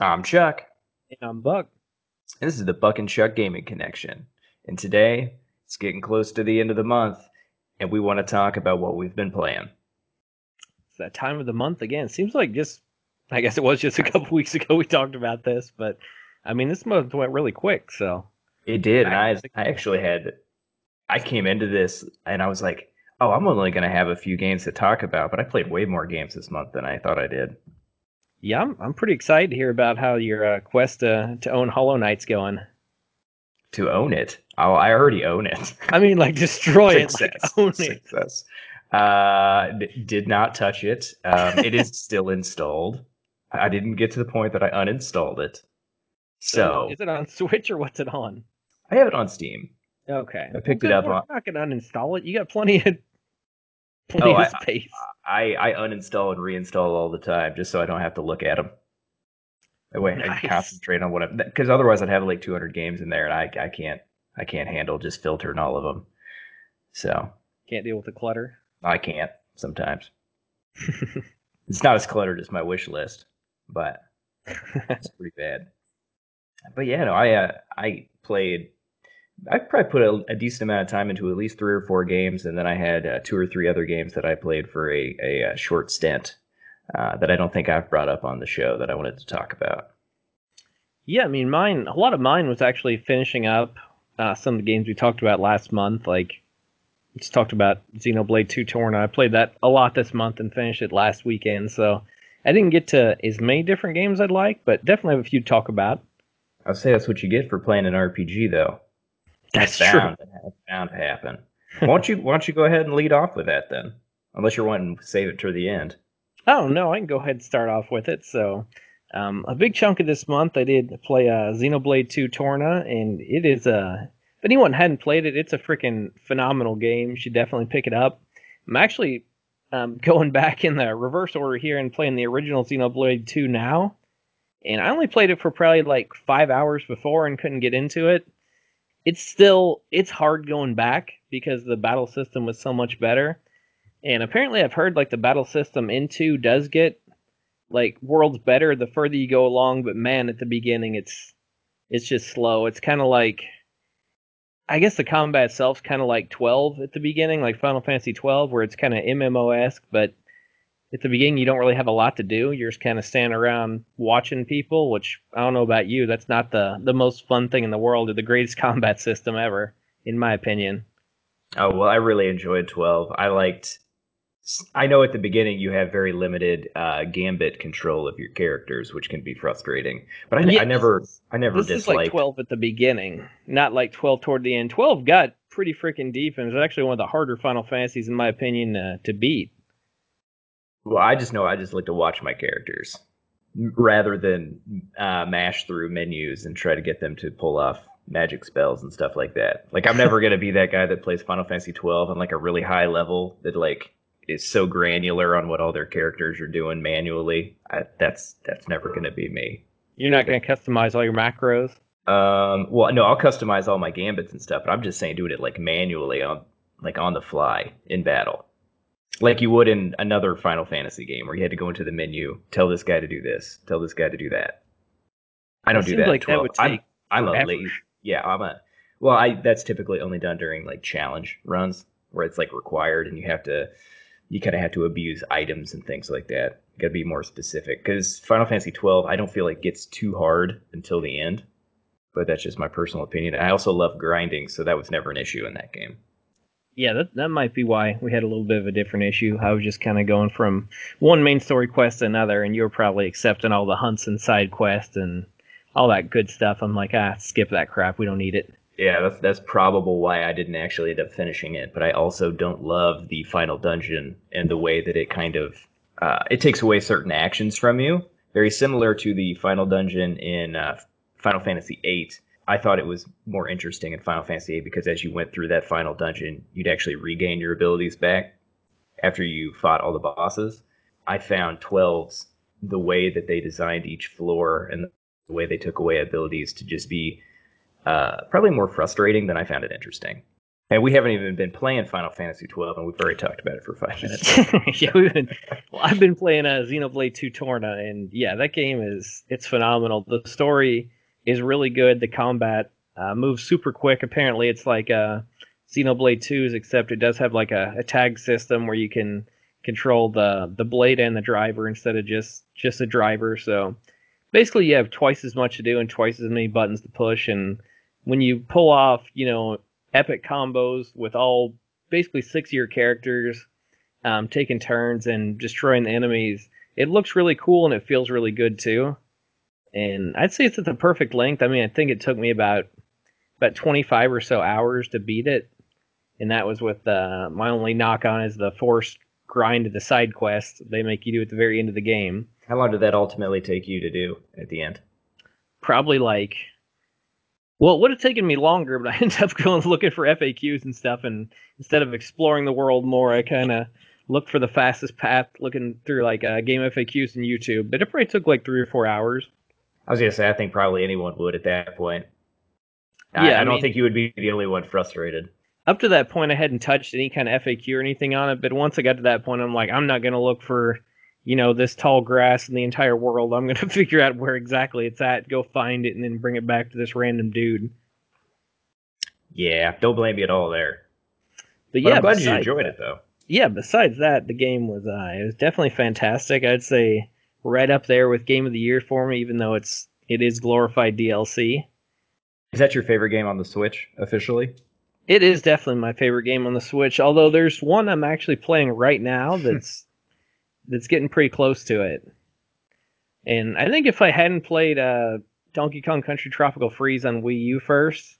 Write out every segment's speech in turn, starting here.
I'm Chuck. And I'm Buck. This is the Buck and Chuck Gaming Connection. And today, it's getting close to the end of the month, and we want to talk about what we've been playing. It's that time of the month again. Seems like just, I guess it was just a couple weeks ago we talked about this, but I mean, this month went really quick, so. It did. And I, I actually had, I came into this and I was like, oh, I'm only going to have a few games to talk about, but I played way more games this month than I thought I did. Yeah, I'm, I'm pretty excited to hear about how your uh, quest to, to own Hollow Knight's going. To own it? Oh, I already own it. I mean, like destroy it, like own Success. it. Uh, did not touch it. Um, it is still installed. I didn't get to the point that I uninstalled it. So, is it on Switch or what's it on? I have it on Steam. Okay, I picked it up. on... not gonna uninstall it. You got plenty of oh. I, I, I uninstall and reinstall all the time just so I don't have to look at them. That way nice. I can concentrate on what I'm because otherwise I'd have like 200 games in there and I I can't I can't handle just filtering all of them. So can't deal with the clutter. I can't sometimes. it's not as cluttered as my wish list, but it's pretty bad. But yeah, no, I uh, I played I probably put a, a, decent amount of time into at least three or four games, and then I had uh, two or three other games that I played for a, a, a short stint uh, that I don't think I've brought up on the show that I wanted to talk about. Yeah, I mean, mine. A lot of mine was actually finishing up uh, some of the games we talked about last month. Like, we just talked about Xenoblade 2 Torna. I played that a lot this month and finished it last weekend. So I didn't get to as many different games I'd like, but definitely have a few to talk about. I'd say that's what you get for playing an RPG, though. That's, bound, true. That's bound to happen. why don't you Why don't you go ahead and lead off with that then? Unless you're wanting to save it to the end. Oh no, I can go ahead and start off with it. So, um, a big chunk of this month, I did play uh, Xenoblade 2 Torna, and it is a. Uh, if anyone hadn't played it, it's a freaking phenomenal game. You should definitely pick it up. I'm actually um, going back in the reverse order here and playing the original Xenoblade 2 now. And I only played it for probably like five hours before and couldn't get into it it's still it's hard going back because the battle system was so much better. And apparently I've heard like the battle system in 2 does get like worlds better the further you go along, but man, at the beginning it's it's just slow. It's kind of like I guess the combat itself's kind of like 12 at the beginning, like Final Fantasy 12 where it's kind of MMO-esque, but at the beginning you don't really have a lot to do. You're just kind of standing around watching people, which I don't know about you. That's not the the most fun thing in the world or the greatest combat system ever, in my opinion. Oh well, I really enjoyed twelve. I liked. I know at the beginning you have very limited uh, gambit control of your characters, which can be frustrating. But I, yeah, I never, I never this disliked. is like twelve at the beginning, not like twelve toward the end. Twelve got pretty freaking deep, and it's actually one of the harder Final Fantasies, in my opinion, uh, to beat. Well, I just know I just like to watch my characters rather than uh, mash through menus and try to get them to pull off magic spells and stuff like that. Like I'm never gonna be that guy that plays Final Fantasy 12 on like a really high level that like is so granular on what all their characters are doing manually. I, that's that's never gonna be me. You're not gonna customize all your macros. Um, well, no, I'll customize all my gambits and stuff, but I'm just saying doing it like manually on like on the fly in battle like you would in another Final Fantasy game where you had to go into the menu, tell this guy to do this, tell this guy to do that. I don't do that. Like that would take I'm, I'm a late. Yeah, I'm a. Well, I that's typically only done during like challenge runs where it's like required and you have to, you kind of have to abuse items and things like that. You got to be more specific because Final Fantasy 12, I don't feel like gets too hard until the end, but that's just my personal opinion. I also love grinding, so that was never an issue in that game yeah, that that might be why we had a little bit of a different issue. I was just kind of going from one main story quest to another, and you were probably accepting all the hunts and side quests and all that good stuff. I'm like, ah, skip that crap. We don't need it. Yeah, that's that's probable why I didn't actually end up finishing it. But I also don't love the final dungeon and the way that it kind of uh, it takes away certain actions from you. Very similar to the final dungeon in uh, Final Fantasy VIII I thought it was more interesting in Final Fantasy VIII because as you went through that final dungeon, you'd actually regain your abilities back after you fought all the bosses. I found 12's the way that they designed each floor and the way they took away abilities to just be uh, probably more frustrating than I found it interesting. And we haven't even been playing Final Fantasy twelve, and we've already talked about it for five minutes. yeah, we've been. Well, I've been playing uh, Xenoblade Two Torna, and yeah, that game is it's phenomenal. The story is really good. The combat uh, moves super quick. Apparently, it's like uh, Xenoblade 2's, except it does have like a, a tag system where you can control the the blade and the driver instead of just just a driver. So basically, you have twice as much to do and twice as many buttons to push. And when you pull off, you know, epic combos with all basically six your characters um, taking turns and destroying the enemies. It looks really cool and it feels really good too. And I'd say it's at the perfect length. I mean, I think it took me about about 25 or so hours to beat it, and that was with uh, my only knock on is the forced grind of the side quest they make you do at the very end of the game. How long did that ultimately take you to do at the end? Probably like well, it would have taken me longer, but I ended up going looking for FAQs and stuff, and instead of exploring the world more, I kind of looked for the fastest path, looking through like uh, game FAQs and YouTube. But it probably took like three or four hours. I was gonna say, I think probably anyone would at that point. Yeah, I, I, I don't mean, think you would be the only one frustrated. Up to that point, I hadn't touched any kind of FAQ or anything on it, but once I got to that point, I'm like, I'm not gonna look for you know, this tall grass in the entire world. I'm going to figure out where exactly it's at, go find it, and then bring it back to this random dude. Yeah, don't blame me at all there. But, but yeah, I'm glad you enjoyed it though. Yeah, besides that, the game was uh, it was definitely fantastic. I'd say right up there with game of the year for me, even though it's it is glorified DLC. Is that your favorite game on the Switch officially? It is definitely my favorite game on the Switch. Although there's one I'm actually playing right now that's that's getting pretty close to it. And I think if I hadn't played uh, Donkey Kong Country Tropical Freeze on Wii U first,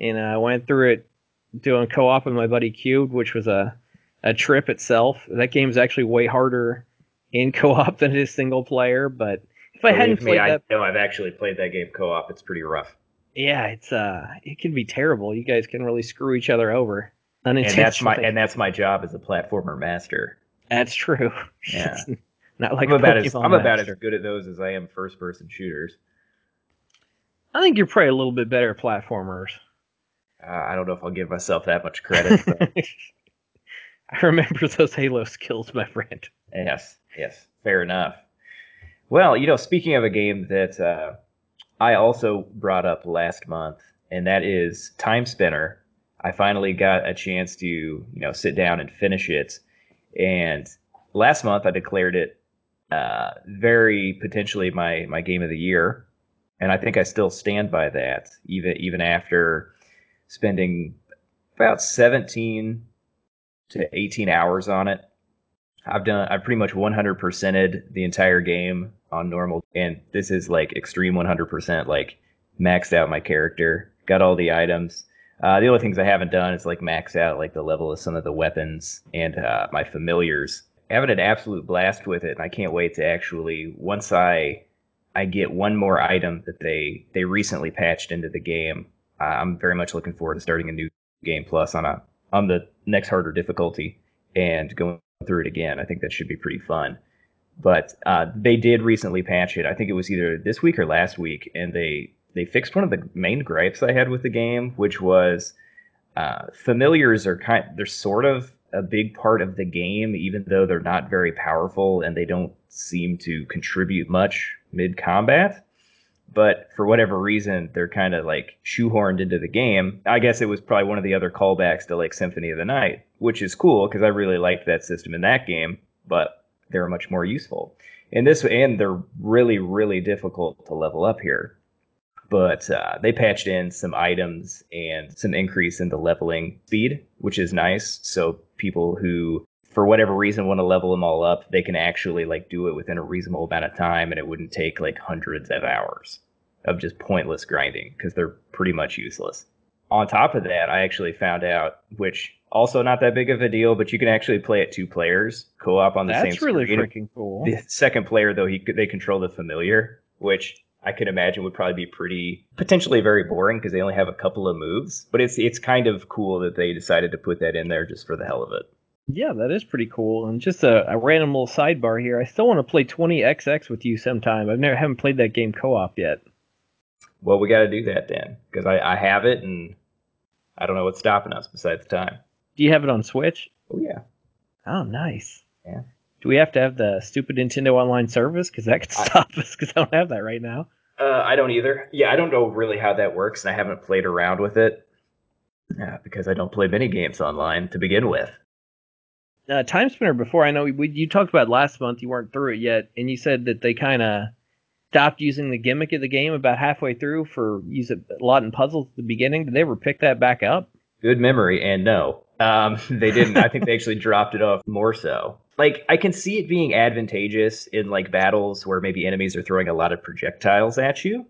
and I uh, went through it doing co-op with my buddy Cube, which was a a trip itself. That game's actually way harder in co-op than it is single player. But if I hadn't me, played I that, know I've actually played that game co-op. It's pretty rough. Yeah, it's uh, it can be terrible. You guys can really screw each other over. And that's my and that's my job as a platformer master. That's true. Yeah. not like I'm about as I'm about as good at those as I am first person shooters. I think you're probably a little bit better at platformers. Uh, I don't know if I'll give myself that much credit. I remember those Halo skills, my friend. Yes, yes, fair enough. Well, you know, speaking of a game that uh, I also brought up last month, and that is Timespinner. I finally got a chance to, you know, sit down and finish it. And last month I declared it uh, very potentially my my game of the year, and I think I still stand by that even even after spending about 17 to 18 hours on it. I've done I've pretty much 100%ed the entire game on normal and this is like extreme 100% like maxed out my character, got all the items, uh, the only things I haven't done is like max out like the level of some of the weapons and uh, my familiars. Having an absolute blast with it, and I can't wait to actually once I I get one more item that they they recently patched into the game. Uh, I'm very much looking forward to starting a new game plus on a on the next harder difficulty and going through it again. I think that should be pretty fun. But uh, they did recently patch it. I think it was either this week or last week, and they they fixed one of the main gripes I had with the game, which was uh, familiars are kind they're sort of a big part of the game, even though they're not very powerful and they don't seem to contribute much mid combat. But for whatever reason, they're kind of like shoehorned into the game. I guess it was probably one of the other callbacks to like Symphony of the Night, which is cool because I really liked that system in that game, but they're much more useful. In this, and they're really, really difficult to level up here but uh, they patched in some items and some increase in the leveling speed, which is nice. So people who, for whatever reason, want to level them all up, they can actually like do it within a reasonable amount of time, and it wouldn't take like hundreds of hours of just pointless grinding because they're pretty much useless. On top of that, I actually found out, which also not that big of a deal, but you can actually play it two players co-op on the That's same. That's really freaking cool. The second player, though, he they control the familiar, which I could imagine would probably be pretty potentially very boring because they only have a couple of moves. But it's it's kind of cool that they decided to put that in there just for the hell of it. Yeah, that is pretty cool. And just a, a random little sidebar here. I still want to play 20XX with you sometime. I've never haven't played that game co-op yet. Well, we got to do that then because I, I have it and I don't know what's stopping us besides time. Do you have it on Switch? Oh yeah. Oh, nice. Yeah. Do we have to have the stupid Nintendo Online service? Because that could I- stop us. Because I don't have that right now. Uh, I don't either. Yeah, I don't know really how that works, and I haven't played around with it. Yeah, because I don't play many games online to begin with. Uh, Timespinner. Before I know we, you talked about last month. You weren't through it yet, and you said that they kind of stopped using the gimmick of the game about halfway through for use it a lot in puzzles at the beginning. Did they ever pick that back up? Good memory, and no, um, they didn't. I think they actually dropped it off more so. Like I can see it being advantageous in like battles where maybe enemies are throwing a lot of projectiles at you.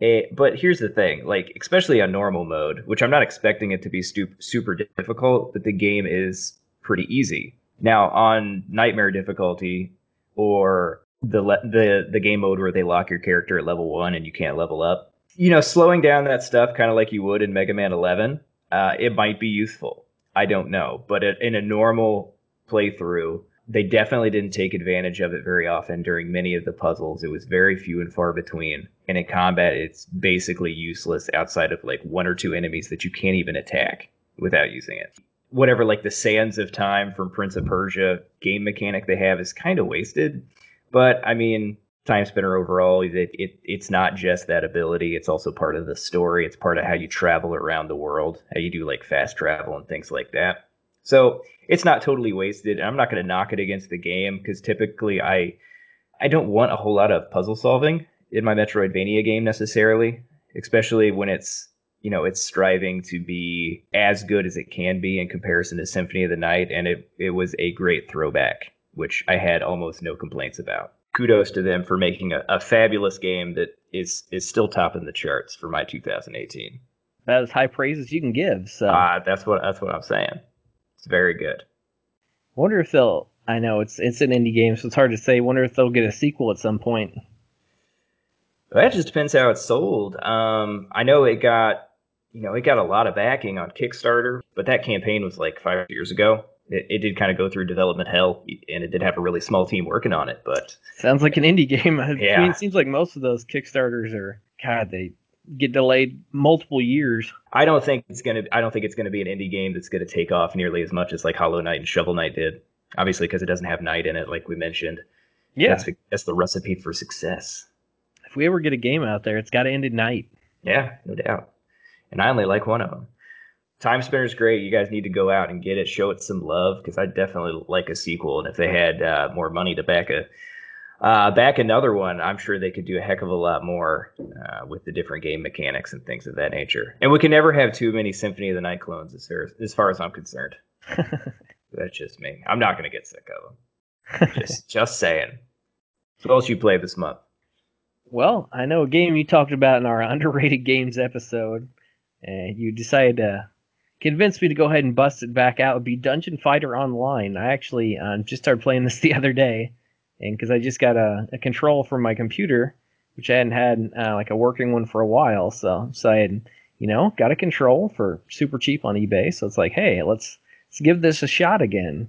Eh, but here's the thing, like especially on normal mode, which I'm not expecting it to be super difficult, but the game is pretty easy. Now on nightmare difficulty or the le- the the game mode where they lock your character at level 1 and you can't level up. You know, slowing down that stuff kind of like you would in Mega Man 11, uh, it might be useful. I don't know, but it, in a normal playthrough, they definitely didn't take advantage of it very often during many of the puzzles. It was very few and far between. And in combat, it's basically useless outside of like one or two enemies that you can't even attack without using it. Whatever, like the Sands of Time from Prince of Persia game mechanic they have is kind of wasted. But I mean, Timespinner overall, it, it it's not just that ability. It's also part of the story. It's part of how you travel around the world, how you do like fast travel and things like that. So it's not totally wasted. And I'm not going to knock it against the game because typically I I don't want a whole lot of puzzle solving in my Metroidvania game necessarily, especially when it's you know it's striving to be as good as it can be in comparison to Symphony of the Night, and it it was a great throwback, which I had almost no complaints about. Kudos to them for making a, a fabulous game that is is still topping the charts for my 2018. That is high praise as you can give. So Uh, that's what that's what I'm saying. It's very good. wonder if they'll. I know it's it's an indie game, so it's hard to say. Wonder if they'll get a sequel at some point. That just depends how it's sold. Um, I know it got, you know, it got a lot of backing on Kickstarter, but that campaign was like five years ago. It, it did kind of go through development hell, and it did have a really small team working on it. But Sounds like an indie game. I Yeah. mean, it seems like most of those Kickstarters are. God, they get delayed multiple years. I don't think it's gonna. I don't think it's gonna be an indie game that's gonna take off nearly as much as like Hollow Knight and Shovel Knight did. Obviously, because it doesn't have Knight in it, like we mentioned. Yeah, that's the, that's the recipe for success. if we ever get a game out there, it's got to end at night. Yeah, no doubt. And I only like one of them. Timespinner's great. You guys need to go out and get it, show it some love because I definitely like a sequel. And if they had uh, more money to back a uh, back another one, I'm sure they could do a heck of a lot more uh, with the different game mechanics and things of that nature. And we can never have too many Symphony of the Night clones, as far as, as, far as I'm concerned. That's just me. I'm not going to get sick of them. Just just saying. What else you play this month? Well, I know a game you talked about in our underrated games episode, and you decided to convince me to go ahead and bust it back out. Would be Dungeon Fighter Online. I actually um, just started playing this the other day, and because I just got a, a control from my computer, which I hadn't had uh, like a working one for a while, so so I had you know got a control for super cheap on eBay. So it's like, hey, let's let's give this a shot again.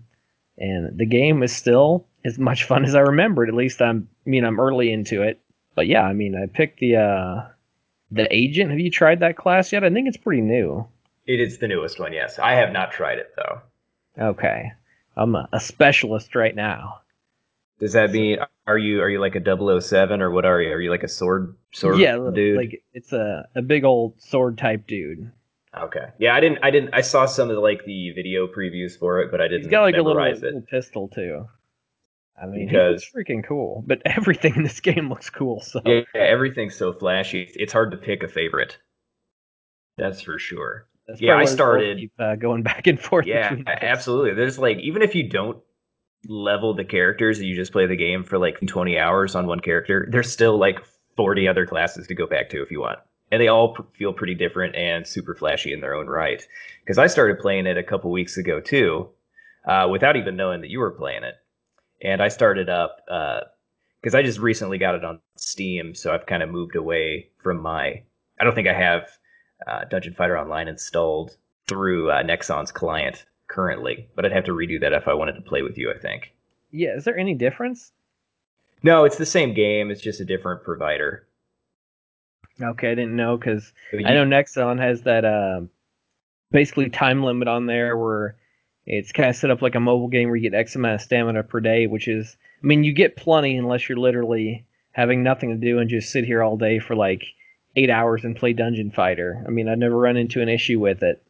And the game is still as much fun as I remembered. At least I'm, I mean, I'm early into it but yeah, I mean, I picked the uh, the agent. Have you tried that class yet? I think it's pretty new. It is the newest one, yes. I have not tried it though. Okay, I'm a, a specialist right now. Does that mean are you are you like a 007 or what are you? Are you like a sword sword yeah, dude? like it's a, a big old sword type dude. okay. Yeah, I didn't I didn't I saw some of the, like the video previews for it, but I didn't He's got like a little, little pistol too. I mean, Because- freaking cool. But everything in this game looks cool. So Yeah, everything's so flashy. It's- hard to pick a favorite. That's for sure. that's yeah, I why we both started- keep, uh, going back and forth. Yeah, absolutely. There's like even if you don't level the characters and you just play the game for like 20 hours on one character, there's still like 40 other classes to go back to if you want. And they all feel pretty different and super flashy in their own right. Because I started playing it a couple weeks ago too, uh, without even knowing that you were playing it. And I started up because I just recently got it on Steam, so I've kind of moved away from my. I don't think I have uh, Dungeon Fighter Online installed through uh, Nexon's client currently, but I'd have to redo that if I wanted to play with you. I think. yeah. Is there any difference? No, it's the same game. It's just a different provider. Okay, I didn't know because But I know Nexon has that uh, basically time limit on there where it's kind of set up like a mobile game where you get X amount of stamina per day, which is, I mean, you get plenty unless you're literally having nothing to do and just sit here all day for like eight hours and play Dungeon Fighter. I mean, I've never run into an issue with it,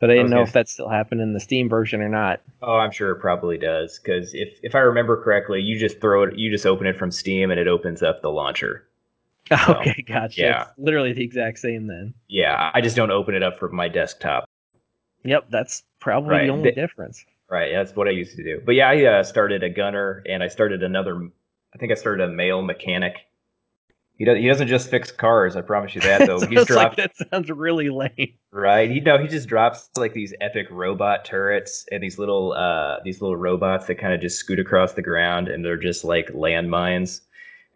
but I didn't know if that still happened in the Steam version or not. Oh, I'm sure it probably does because if if I remember correctly, you just throw it, you just open it from Steam and it opens up the launcher. So, okay, gotcha. Yeah, it's literally the exact same then. Yeah, I just don't open it up from my desktop. Yep, that's probably right. the only the, difference. Right, that's what I used to do. But yeah, I uh, started a gunner and I started another. I think I started a male mechanic he does. He doesn't just fix cars. I promise you that. Though he's dropped. Like that sounds really lame. Right. You know, he just drops like these epic robot turrets and these little uh these little robots that kind of just scoot across the ground and they're just like landmines.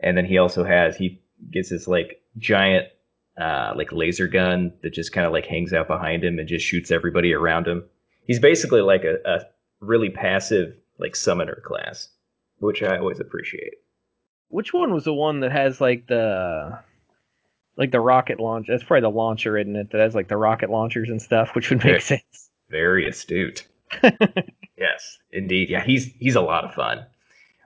And then he also has he gets this like giant uh like laser gun that just kind of like hangs out behind him and just shoots everybody around him. He's basically like a, a really passive like summoner class, which I always appreciate. Which one was the one that has like the like the rocket launch? That's probably the launcher, isn't it? That has like the rocket launchers and stuff, which would make very, sense. Very astute. yes, indeed. Yeah, he's he's a lot of fun.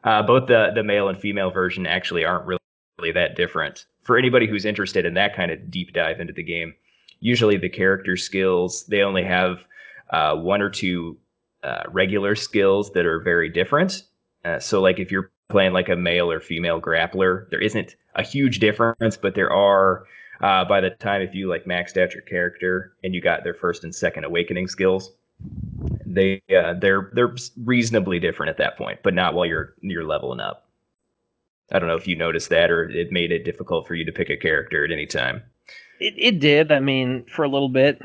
Uh, both the the male and female version actually aren't really, really that different. For anybody who's interested in that kind of deep dive into the game, usually the character skills they only have uh, one or two uh, regular skills that are very different. Uh, so, like if you're playing like a male or female grappler. There isn't a huge difference, but there are. Uh, by the time if you like maxed out your character and you got their first and second awakening skills, they uh, they're they're reasonably different at that point, but not while you're you're leveling up. I don't know if you noticed that or it made it difficult for you to pick a character at any time. It it did. I mean, for a little bit.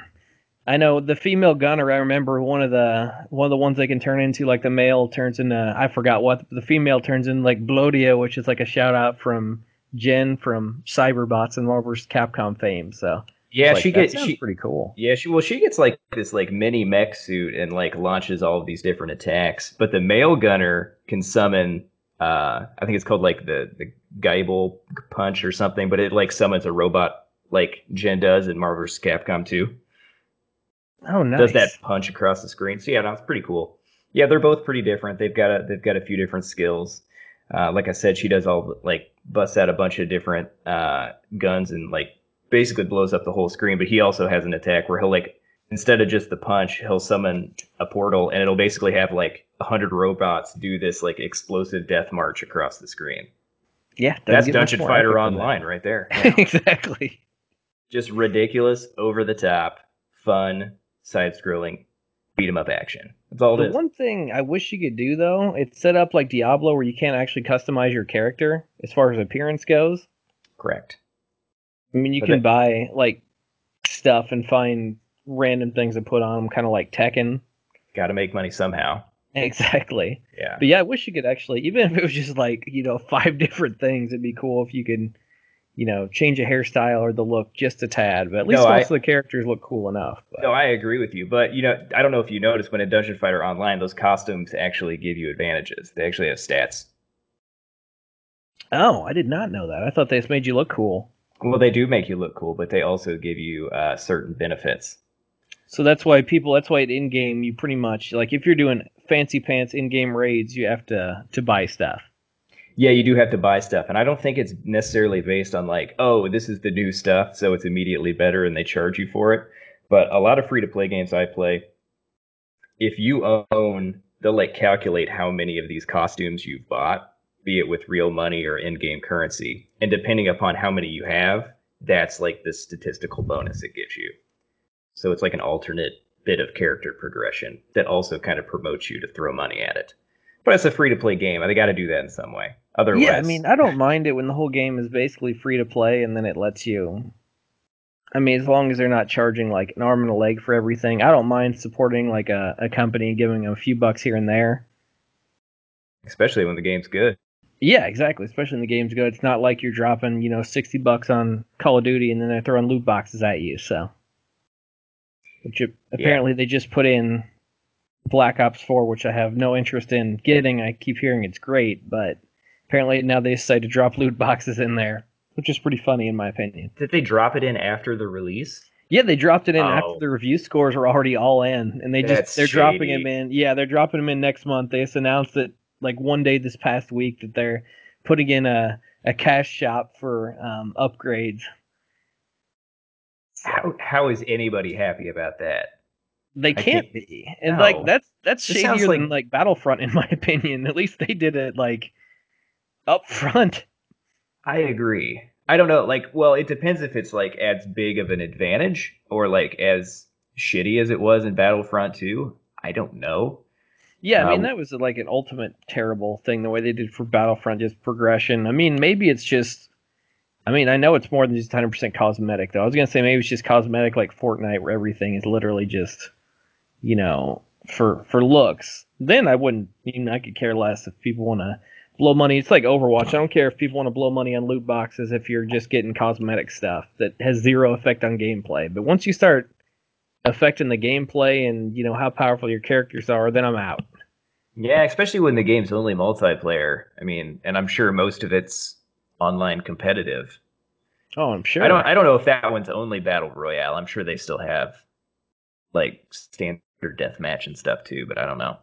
I know the female gunner. I remember one of the one of the ones they can turn into. Like the male turns into I forgot what the female turns in like Blodia, which is like a shout out from Jin from Cyberbots and Marvel's. Capcom fame. So yeah, like, she gets she pretty cool. Yeah, she well she gets like this like mini mech suit and like launches all of these different attacks. But the male gunner can summon. Uh, I think it's called like the the Gaibel punch or something, but it like summons a robot like Jin does in Marvel vs. Capcom 2. Oh, nice. Does that punch across the screen? So yeah, that's pretty cool. Yeah, they're both pretty different. They've got a they've got a few different skills. Uh, like I said, she does all like busts out a bunch of different uh, guns and like basically blows up the whole screen. But he also has an attack where he'll like instead of just the punch, he'll summon a portal and it'll basically have like a hundred robots do this like explosive death march across the screen. Yeah, that's Dungeon Fighter Online right there. Yeah. exactly. Just ridiculous, over the top, fun, side scrolling beat 'em up action. That's all the it is. One thing I wish you could do though, it's set up like Diablo where you can't actually customize your character as far as appearance goes. Correct. I mean, you but can buy like stuff and find random things to put on them, kind of like Tekken. Got to make money somehow. Exactly. Yeah. But yeah, I wish you could actually, even if it was just like you know five different things, it'd be cool if you could you know, change a hairstyle or the look just a tad, but at least no, most I, of the characters look cool enough. But. No, I agree with you. But you know, I don't know if you noticed when in Dungeon Fighter Online, those costumes actually give you advantages. They actually have stats. Oh, I did not know that. I thought they just made you look cool. Well, they do make you look cool, but they also give you uh, certain benefits. So that's why people. That's why in game you pretty much like if you're doing fancy pants in game raids, you have to to buy stuff yeah, you do have to buy stuff, and I don't think it's necessarily based on like, oh, this is the new stuff, so it's immediately better, and they charge you for it. But a lot of free to play games I play, if you own, they'll like calculate how many of these costumes you've bought, be it with real money or in-game currency, and depending upon how many you have, that's like the statistical bonus it gives you. So it's like an alternate bit of character progression that also kind of promotes you to throw money at it. But it's a free to play game. They got to do that in some way. Otherwise, yeah. I mean, I don't mind it when the whole game is basically free to play, and then it lets you. I mean, as long as they're not charging like an arm and a leg for everything, I don't mind supporting like a, a company, giving them a few bucks here and there. Especially when the game's good. Yeah, exactly. Especially when the game's good. It's not like you're dropping, you know, sixty bucks on Call of Duty and then they're throwing loot boxes at you. So, which apparently yeah. they just put in Black Ops 4, which I have no interest in getting. I keep hearing it's great, but apparently now they decided to drop loot boxes in there, which is pretty funny in my opinion. Did they drop it in after the release? Yeah, they dropped it in Oh. after the review scores were already all in, and they just That's they're dropping them in. Yeah, they're dropping them in next month. They just announced it like one day this past week that they're putting in a a cash shop for um, upgrades. How how is anybody happy about that? they can't can't- be, and No. like that's that's This shadier than like- like Battlefront in my opinion. At least they did it like up front. I agree. I don't know. Like, well, it depends if it's like as big of an advantage or like as shitty as it was in Battlefront 2. I don't know. Yeah, I mean Um, that was like an ultimate terrible thing the way they did for Battlefront, just progression. I mean, maybe it's just. I mean, I know it's more than just 100% cosmetic though. I was gonna say maybe it's just cosmetic like Fortnite, where everything is literally just, you know, for for looks. Then I wouldn't. You know, I could care less if people want to blow money. It's like Overwatch. I don't care if people want to blow money on loot boxes if you're just getting cosmetic stuff that has zero effect on gameplay. But once you start affecting the gameplay and you know how powerful your characters are, then I'm out. Yeah, especially when the game's only multiplayer. I mean, and I'm sure most of it's online competitive. Oh, I'm sure. I don't I don't know if that one's only battle royale. I'm sure they still have like standard deathmatch and stuff too, but I don't know.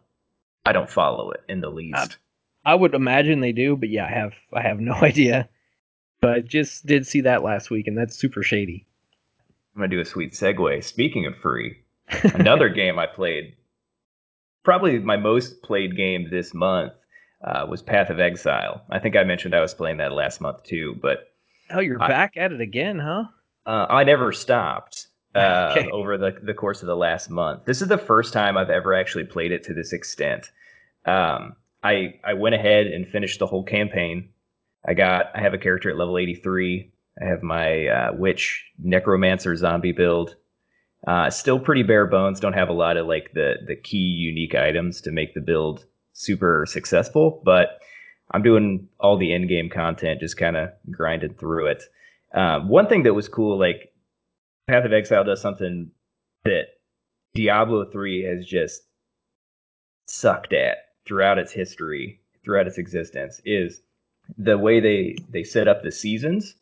I don't follow it in the least. I would imagine they do, but yeah, I have I have no idea. But I just did see that last week, and that's super shady. I'm gonna do a sweet segue. Speaking of free, another game I played, probably my most played game this month, uh, was Path of Exile. I think I mentioned I was playing that last month too, but oh, you're I- back at it again, huh? uh, I never stopped uh, Okay. over the, the course of the last month. This is the first time I've ever actually played it to this extent. Um, I I went ahead and finished the whole campaign. I got I have a character at level 83. I have my uh, witch necromancer zombie build. Uh, still pretty bare bones. Don't have a lot of like the the key unique items to make the build super successful, but I'm doing all the in game content, just kind of grinding through it. Um, one thing that was cool, like Path of Exile does something that Diablo 3 has just sucked at throughout its history, throughout its existence, is the way they they set up the seasons.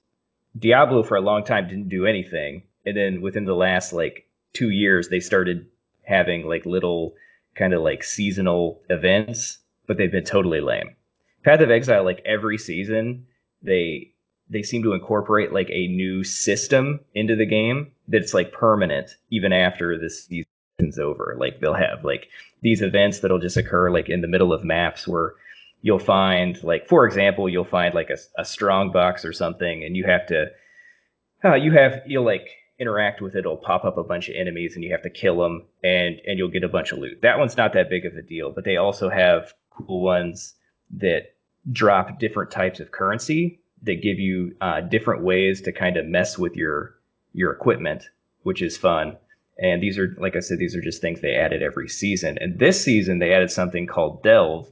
Diablo for a long time didn't do anything, and then within the last like two years, they started having like little kind of like seasonal events, but they've been totally lame. Path of Exile, like every season, they they seem to incorporate like a new system into the game that's like permanent even after the season's over. Like they'll have like these events that'll just occur like in the middle of maps where you'll find like for example you'll find like a, a strong box or something and you have to uh, you have you'll like interact with it it'll pop up a bunch of enemies and you have to kill them and and you'll get a bunch of loot. That one's not that big of a deal but they also have cool ones that drop different types of currency that give you uh, different ways to kind of mess with your your equipment which is fun. And these are like i said these are just things they added every season. And this season they added something called delve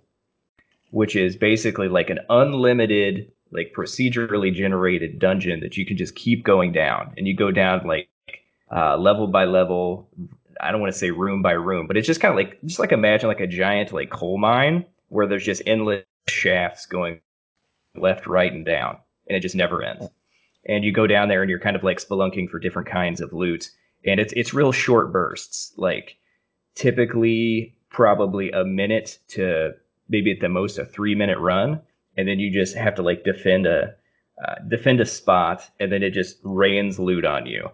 which is basically like an unlimited like procedurally generated dungeon that you can just keep going down. And you go down like uh, level by level i don't want to say room by room but it's just kind of like just like imagine like a giant like coal mine where there's just endless shafts going left right and down and it just never ends. And you go down there and you're kind of like spelunking for different kinds of loot and it's it's real short bursts. Like typically probably a minute to maybe at the most a three minute run and then you just have to like defend a uh, defend a spot and then it just rains loot on you.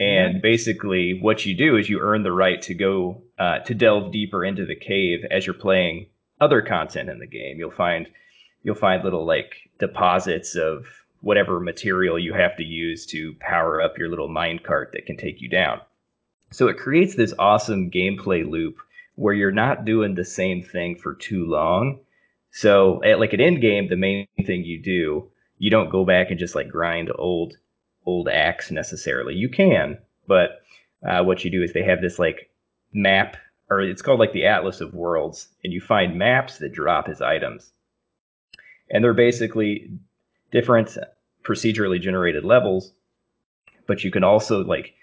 And basically what you do is you earn the right to go uh, to delve deeper into the cave as you're playing other content in the game. You'll find you'll find little like deposits of whatever material you have to use to power up your little mine cart that can take you down. So it creates this awesome gameplay loop where you're not doing the same thing for too long. So, at like an end game, the main thing you do, you don't go back and just like grind old old axe necessarily. You can, but uh, what you do is they have this like map, or it's called like the Atlas of Worlds, and you find maps that drop as items, and they're basically different procedurally generated levels. But you can also like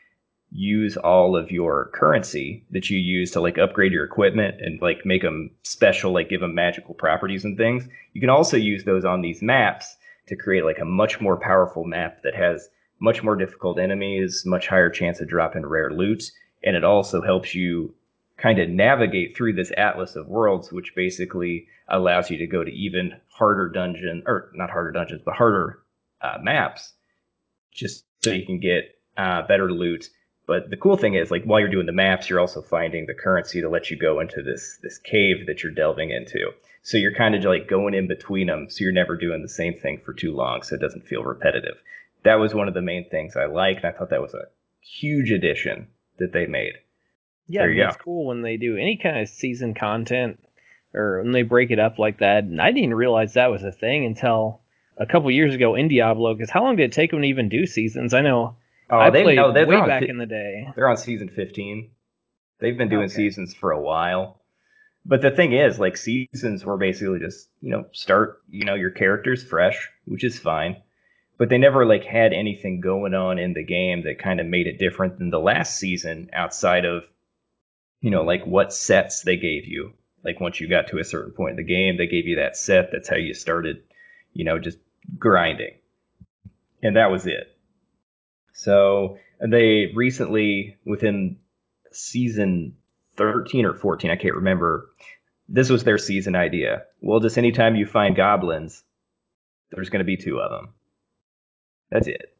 use all of your currency that you use to like upgrade your equipment and like make them special like give them magical properties and things you can also use those on these maps to create like a much more powerful map that has much more difficult enemies, much higher chance of dropping rare loot, and it also helps you kind of navigate through this atlas of worlds, which basically allows you to go to even harder dungeon or not harder dungeons, but harder uh, maps, just so you can get uh, better loot. But the cool thing is, like while you're doing the maps, you're also finding the currency to let you go into this this cave that you're delving into. So you're kind of like going in between them, so you're never doing the same thing for too long, so it doesn't feel repetitive. That was one of the main things I liked, and I thought that was a huge addition that they made. Yeah, it's cool when they do any kind of season content or when they break it up like that. And I didn't realize that was a thing until a couple years ago in Diablo. Because how long did it take them to even do seasons? I know oh, I they, played no, way back in the day. They're on season fifteen. They've been doing okay. seasons for a while. But the thing is, like seasons were basically just you know start you know your characters fresh, which is fine. But they never like had anything going on in the game that kind of made it different than the last season outside of you know, like what sets they gave you. Like once you got to a certain point in the game, they gave you that set. That's how you started, you know, just grinding. And that was it. So they recently, within season 13 or 14, I can't remember, this was their season idea. Well, just anytime you find goblins, there's going to be two of them. That's it.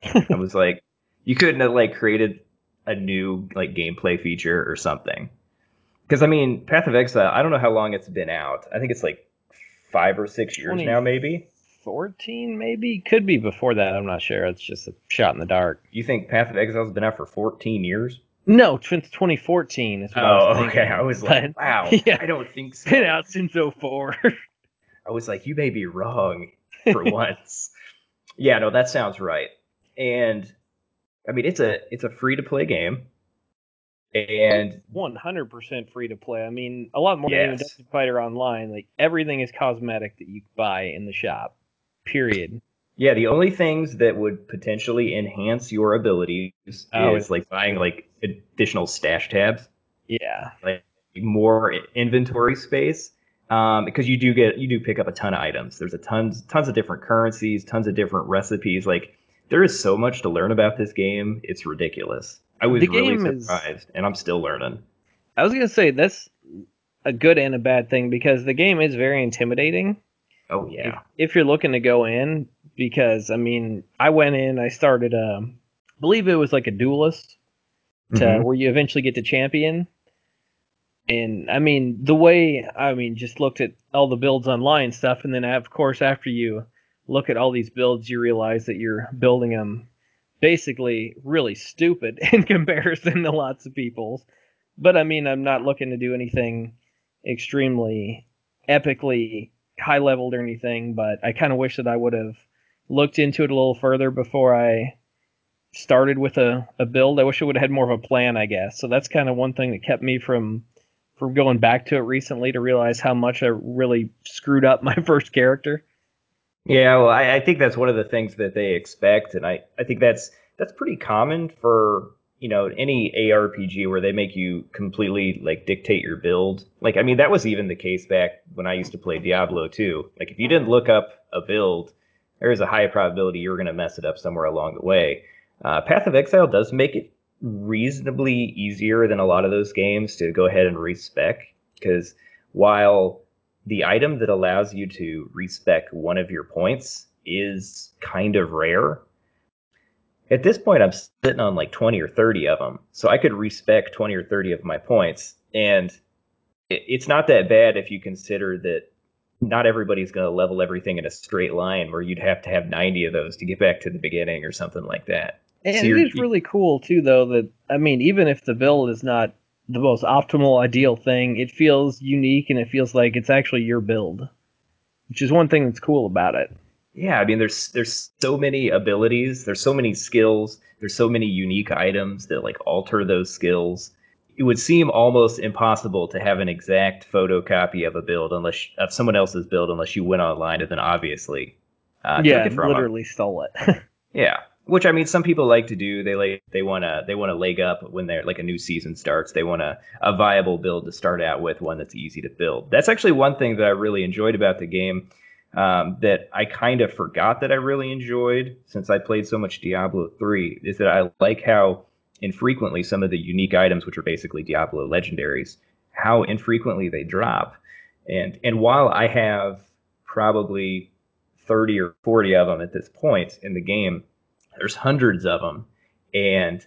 I was like, you couldn't have like created a new like gameplay feature or something. Because I mean, Path of Exile, I don't know how long it's been out. I think it's like five or six years now, maybe. Fourteen, maybe could be before that. I'm not sure. It's just a shot in the dark. You think Path of Exile's been out for 14 years? No, since 2014 is what oh, I was oh, okay. I was like, but, wow. Yeah, I don't think so. Been out since 04. I was like, you may be wrong for once. yeah, no, that sounds right. And I mean, it's a it's a free to play game, and one hundred percent free to play. I mean, a lot more yes. than Fighter Online. Like everything is cosmetic that you buy in the shop. Period. Yeah, the only things that would potentially enhance your abilities oh, is like buying like additional stash tabs. Yeah, like more inventory space. Um, because you do get you do pick up a ton of items. There's a tons tons of different currencies, tons of different recipes. Like there is so much to learn about this game. It's ridiculous. I was really surprised, is, and I'm still learning. I was gonna say that's a good and a bad thing because the game is very intimidating. Oh yeah. If, if you're looking to go in, because I mean, I went in, I started, um, I believe it was like a duelist, to mm-hmm. where you eventually get to champion. And I mean, the way I mean, just looked at all the builds online stuff, and then of course after you look at all these builds, you realize that you're building them basically really stupid in comparison to lots of people's. But I mean, I'm not looking to do anything extremely epically high leveled or anything, but I kind of wish that I would have looked into it a little further before I started with a, a build. I wish I would have had more of a plan, I guess. So that's kind of one thing that kept me from from going back to it recently to realize how much I really screwed up my first character. Yeah, well, I, I, think that's one of the things that they expect, and I, I think that's that's pretty common for you know any ARPG where they make you completely like dictate your build. Like, I mean, that was even the case back when I used to play Diablo 2. Like, if you didn't look up a build, there is a high probability you were going to mess it up somewhere along the way. Uh, Path of Exile does make it reasonably easier than a lot of those games to go ahead and respec because while the item that allows you to respec one of your points is kind of rare. At this point, I'm sitting on like 20 or 30 of them. So I could respec 20 or 30 of my points. And it's not that bad if you consider that not everybody's going to level everything in a straight line where you'd have to have 90 of those to get back to the beginning or something like that. And so it is really cool, too, though, that, I mean, even if the build is not the most optimal, ideal thing. It feels unique and it feels like it's actually your build, which is one thing that's cool about it. Yeah, I mean, there's there's so many abilities, there's so many skills, there's so many unique items that like alter those skills. It would seem almost impossible to have an exact photocopy of a build unless of someone else's build unless you went online and then obviously uh, yeah, literally stole it. yeah, which I mean, some people like to do. They like they want to they want to leg up when they're like a new season starts. They want a, a viable build to start out with, one that's easy to build. That's actually one thing that I really enjoyed about the game. Um, that I kind of forgot that I really enjoyed since I played so much Diablo 3 is that I like how infrequently some of the unique items, which are basically Diablo legendaries, how infrequently they drop. And and while I have probably 30 or 40 of them at this point in the game, there's hundreds of them. And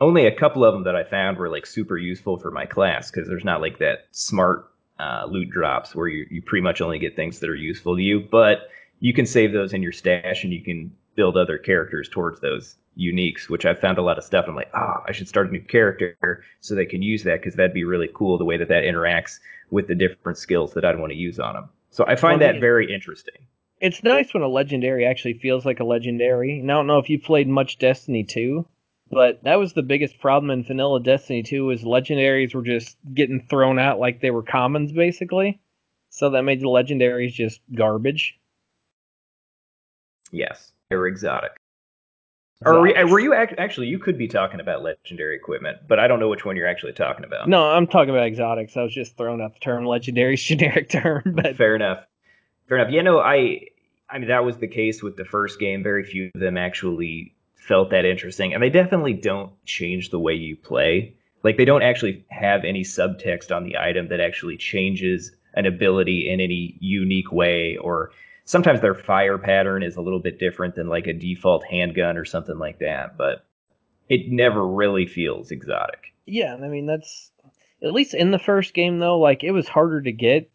only a couple of them that I found were like super useful for my class because there's not like that smart uh, loot drops where you, you pretty much only get things that are useful to you. But you can save those in your stash and you can build other characters towards those uniques, which I've found a lot of stuff. I'm like, oh, I should start a new character so they can use that because that'd be really cool the way that that interacts with the different skills that I'd want to use on them. So I find well, that very interesting. It's nice when a legendary actually feels like a legendary. And I don't know if you played much Destiny 2, but that was the biggest problem in vanilla Destiny 2 is legendaries were just getting thrown out like they were commons basically. So that made the legendaries just garbage. Yes, they were exotic. Or were you, were you actually? You could be talking about legendary equipment, but I don't know which one you're actually talking about. No, I'm talking about exotics. I was just throwing out the term legendary, generic term. But fair enough. Fair enough. You know, I, I mean, that was the case with the first game. Very few of them actually felt that interesting, and they definitely don't change the way you play. Like they don't actually have any subtext on the item that actually changes an ability in any unique way or sometimes their fire pattern is a little bit different than like a default handgun or something like that, but it never really feels exotic. Yeah, I mean that's at least in the first game though, like it was harder to get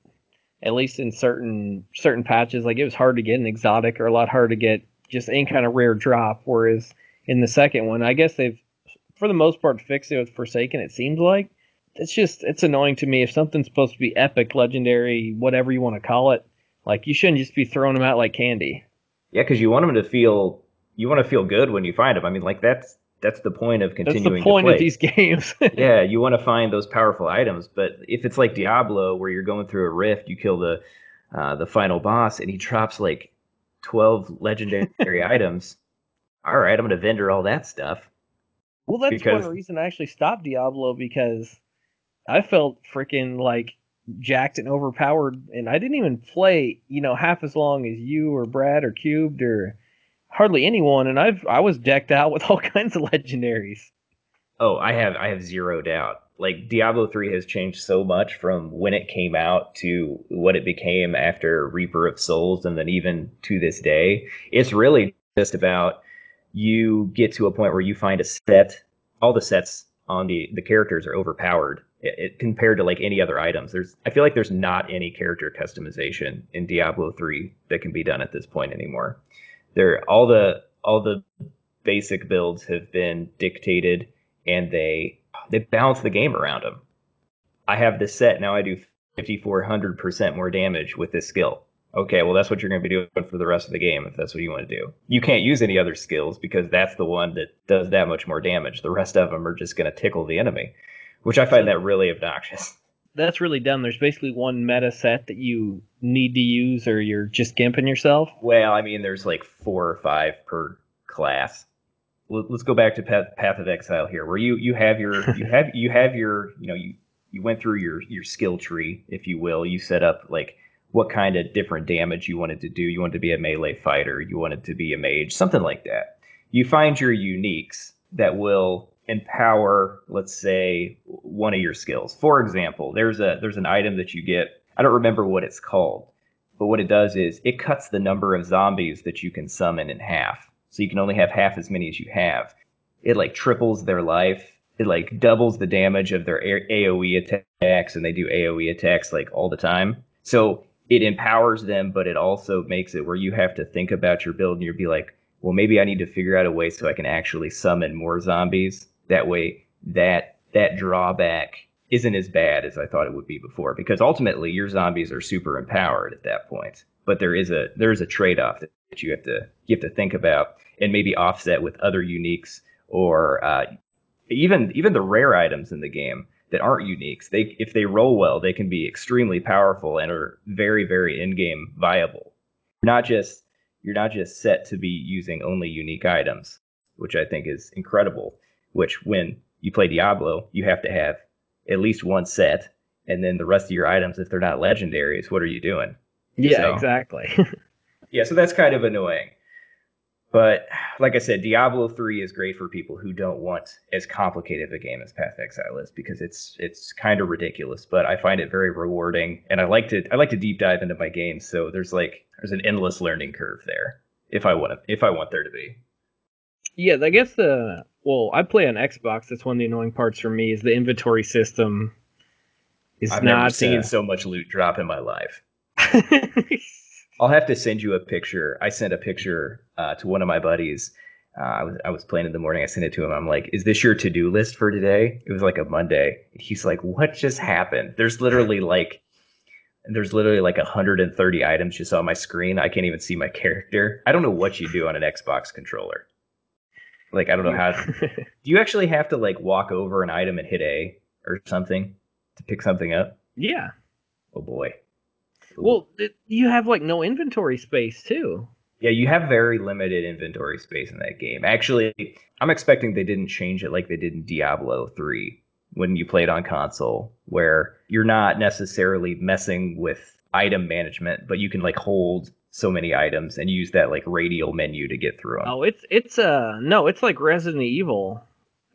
at least in certain certain patches, like it was hard to get an exotic or a lot harder to get just any kind of rare drop whereas in the second one, I guess they've for the most part fixed it with Forsaken it seems like. It's just it's annoying to me if something's supposed to be epic, legendary, whatever you want to call it like you shouldn't just be throwing them out like candy. Yeah, because you want them to feel you want to feel good when you find them. I mean, like that's that's the point of continuing. That's the point of these games. yeah, you want to find those powerful items, but if it's like Diablo, where you're going through a rift, you kill the uh, the final boss, and he drops like twelve legendary items. All right, I'm going to vendor all that stuff. Well, that's because... one reason I actually stopped Diablo because I felt freaking like jacked and overpowered, and I didn't even play, you know, half as long as you or Brad or Cubed or hardly anyone, and I've I was decked out with all kinds of legendaries. Oh, I have I have zero doubt. Like Diablo 3 has changed so much from when it came out to what it became after Reaper of Souls and then even to this day. It's really just about you get to a point where you find a set all the sets on the the characters are overpowered it, it, compared to like any other items. There's I feel like there's not any character customization in Diablo 3 that can be done at this point anymore. There all the all the basic builds have been dictated and they they balance the game around them. I have this set now I do 5400% more damage with this skill. Okay, well that's what you're going to be doing for the rest of the game if that's what you want to do. You can't use any other skills because that's the one that does that much more damage. The rest of them are just going to tickle the enemy which I find that really obnoxious. That's really dumb. There's basically one meta set that you need to use, or you're just gimping yourself. Well, I mean, there's like four or five per class. Let's go back to Path, Path of Exile here, where you you have your you have you have your you know you you went through your your skill tree, if you will. You set up like what kind of different damage you wanted to do. You wanted to be a melee fighter. You wanted to be a mage, something like that. You find your uniques that will empower, let's say, one of your skills. For example, there's a there's an item that you get. I don't remember what it's called, but what it does is it cuts the number of zombies that you can summon in half. So you can only have half as many as you have. It like triples their life. It like doubles the damage of their AoE attacks, and they do AoE attacks like all the time. So it empowers them, but it also makes it where you have to think about your build and you'll be like, well, maybe I need to figure out a way so I can actually summon more zombies that way, that that drawback isn't as bad as I thought it would be before. Because ultimately, your zombies are super empowered at that point. But there is a there is a trade off that, that you have to you have to think about and maybe offset with other uniques or uh, even even the rare items in the game that aren't uniques. They if they roll well, they can be extremely powerful and are very very in game viable. You're not just you're not just set to be using only unique items, which I think is incredible which when you play Diablo, you have to have at least one set, and then the rest of your items, if they're not legendaries, what are you doing? Yeah, So- exactly. Yeah, so that's kind of annoying. But like I said, Diablo 3 is great for people who don't want as complicated a game as Path Exile is because it's it's kind of ridiculous, but I find it very rewarding and I like to I like to deep dive into my games, so there's like there's an endless learning curve there if I want to, if I want there to be. yeah, I guess the well, I play on Xbox. That's one of the annoying parts for me is the inventory system is I've not never seen uh, so much loot drop in my life. I'll have to send you a picture. I sent a picture uh, to one of my buddies. Uh, I was I was playing in the morning. I sent it to him. I'm like, "Is this your to do list for today?" It was like a Monday. He's like, "What just happened?" There's literally like, there's literally like 130 items just on my screen. I can't even see my character. I don't know what you do on an Xbox controller. Like, I don't know how. Do you actually have to like walk over an item and hit A or something to pick something up? yeah. Oh boy. Well, it, you have like no inventory space too. Yeah, you have very limited inventory space in that game. Actually, I'm expecting they didn't change it like they did in Diablo 3 when you played on console, where you're not necessarily messing with item management, but you can like hold so many items and use that like radial menu to get through them. Oh, it's it's uh no, it's like Resident Evil.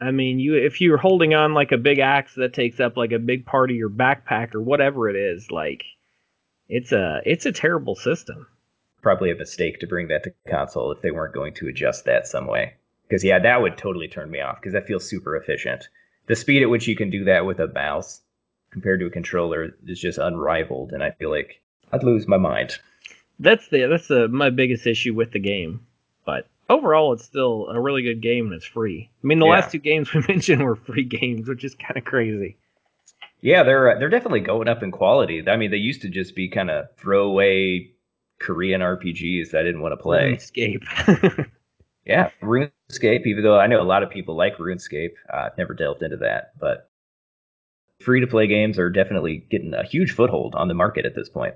I mean, you if you're holding on like a big axe that takes up like a big part of your backpack or whatever it is, like it's a it's a terrible system. Probably a mistake to bring that to console if they weren't going to adjust that some way. Because yeah, that would totally turn me off because that feels super efficient. The speed at which you can do that with a mouse compared to a controller is just unrivaled, and I feel like I'd lose my mind. That's the that's the my biggest issue with the game. But overall, it's still a really good game and it's free. I mean, the Yeah. last two games we mentioned were free games, which is kind of crazy. Yeah, they're they're definitely going up in quality. I mean, they used to just be kind of throwaway Korean RPGs that I didn't want to play. RuneScape. Yeah, RuneScape. Even though I know a lot of people like RuneScape, uh, I've never delved into that. But free to play games are definitely getting a huge foothold on the market at this point.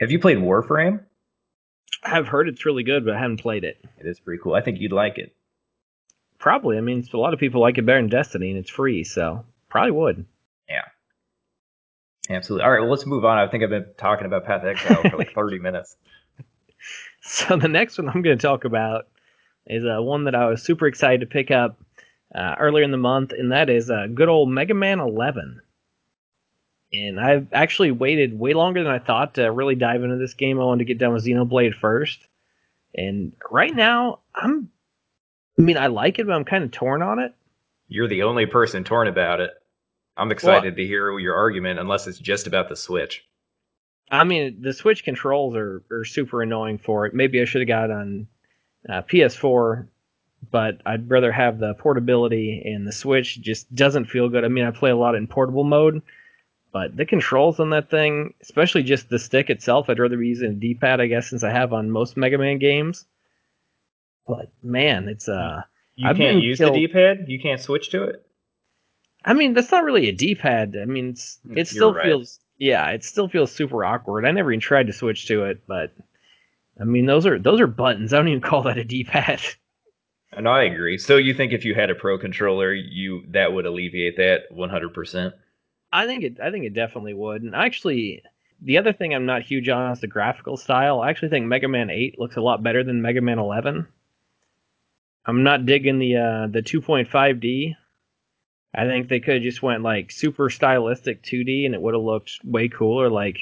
Have you played Warframe? I've heard it's really good, but I haven't played it. It is pretty cool. I think you'd like it. Probably. I mean, a lot of people like it better than Destiny, and it's free, so probably would. Absolutely. All right, well, let's move on. I think I've been talking about Path Exile for like 30 minutes. So the next one I'm going to talk about is uh, one that I was super excited to pick up uh, earlier in the month, and that is uh, good old Mega Man 11. And I've actually waited way longer than I thought to really dive into this game. I wanted to get done with Xenoblade first, and right now I'm. I mean, I like it, but I'm kind of torn on it. You're the only person torn about it. I'm excited to hear your argument, unless it's just about the Switch. I mean, the Switch controls are, are super annoying for it. Maybe I should have got on uh, PS4, but I'd rather have the portability, and the Switch just doesn't feel good. I mean, I play a lot in portable mode, but the controls on that thing, especially just the stick itself, I'd rather be using a D-pad, I guess, since I have on most Mega Man games. But man, it's uh, You I've can't use killed- the D-pad. You can't switch to it. I mean, that's not really a D-pad. I mean, it's, Mm, it you're still right. feels, yeah, it still feels super awkward. I never even tried to switch to it, but I mean, those are those are buttons. I don't even call that a D-pad. And I agree. So you think if you had a pro controller, you that would alleviate that 100%? I think it. I think it definitely would. And actually, the other thing I'm not huge on is the graphical style. I actually think Mega Man 8 looks a lot better than Mega Man 11. I'm not digging the uh, the 2.5D. I think they could have just went like super stylistic 2D and it would have looked way cooler. Like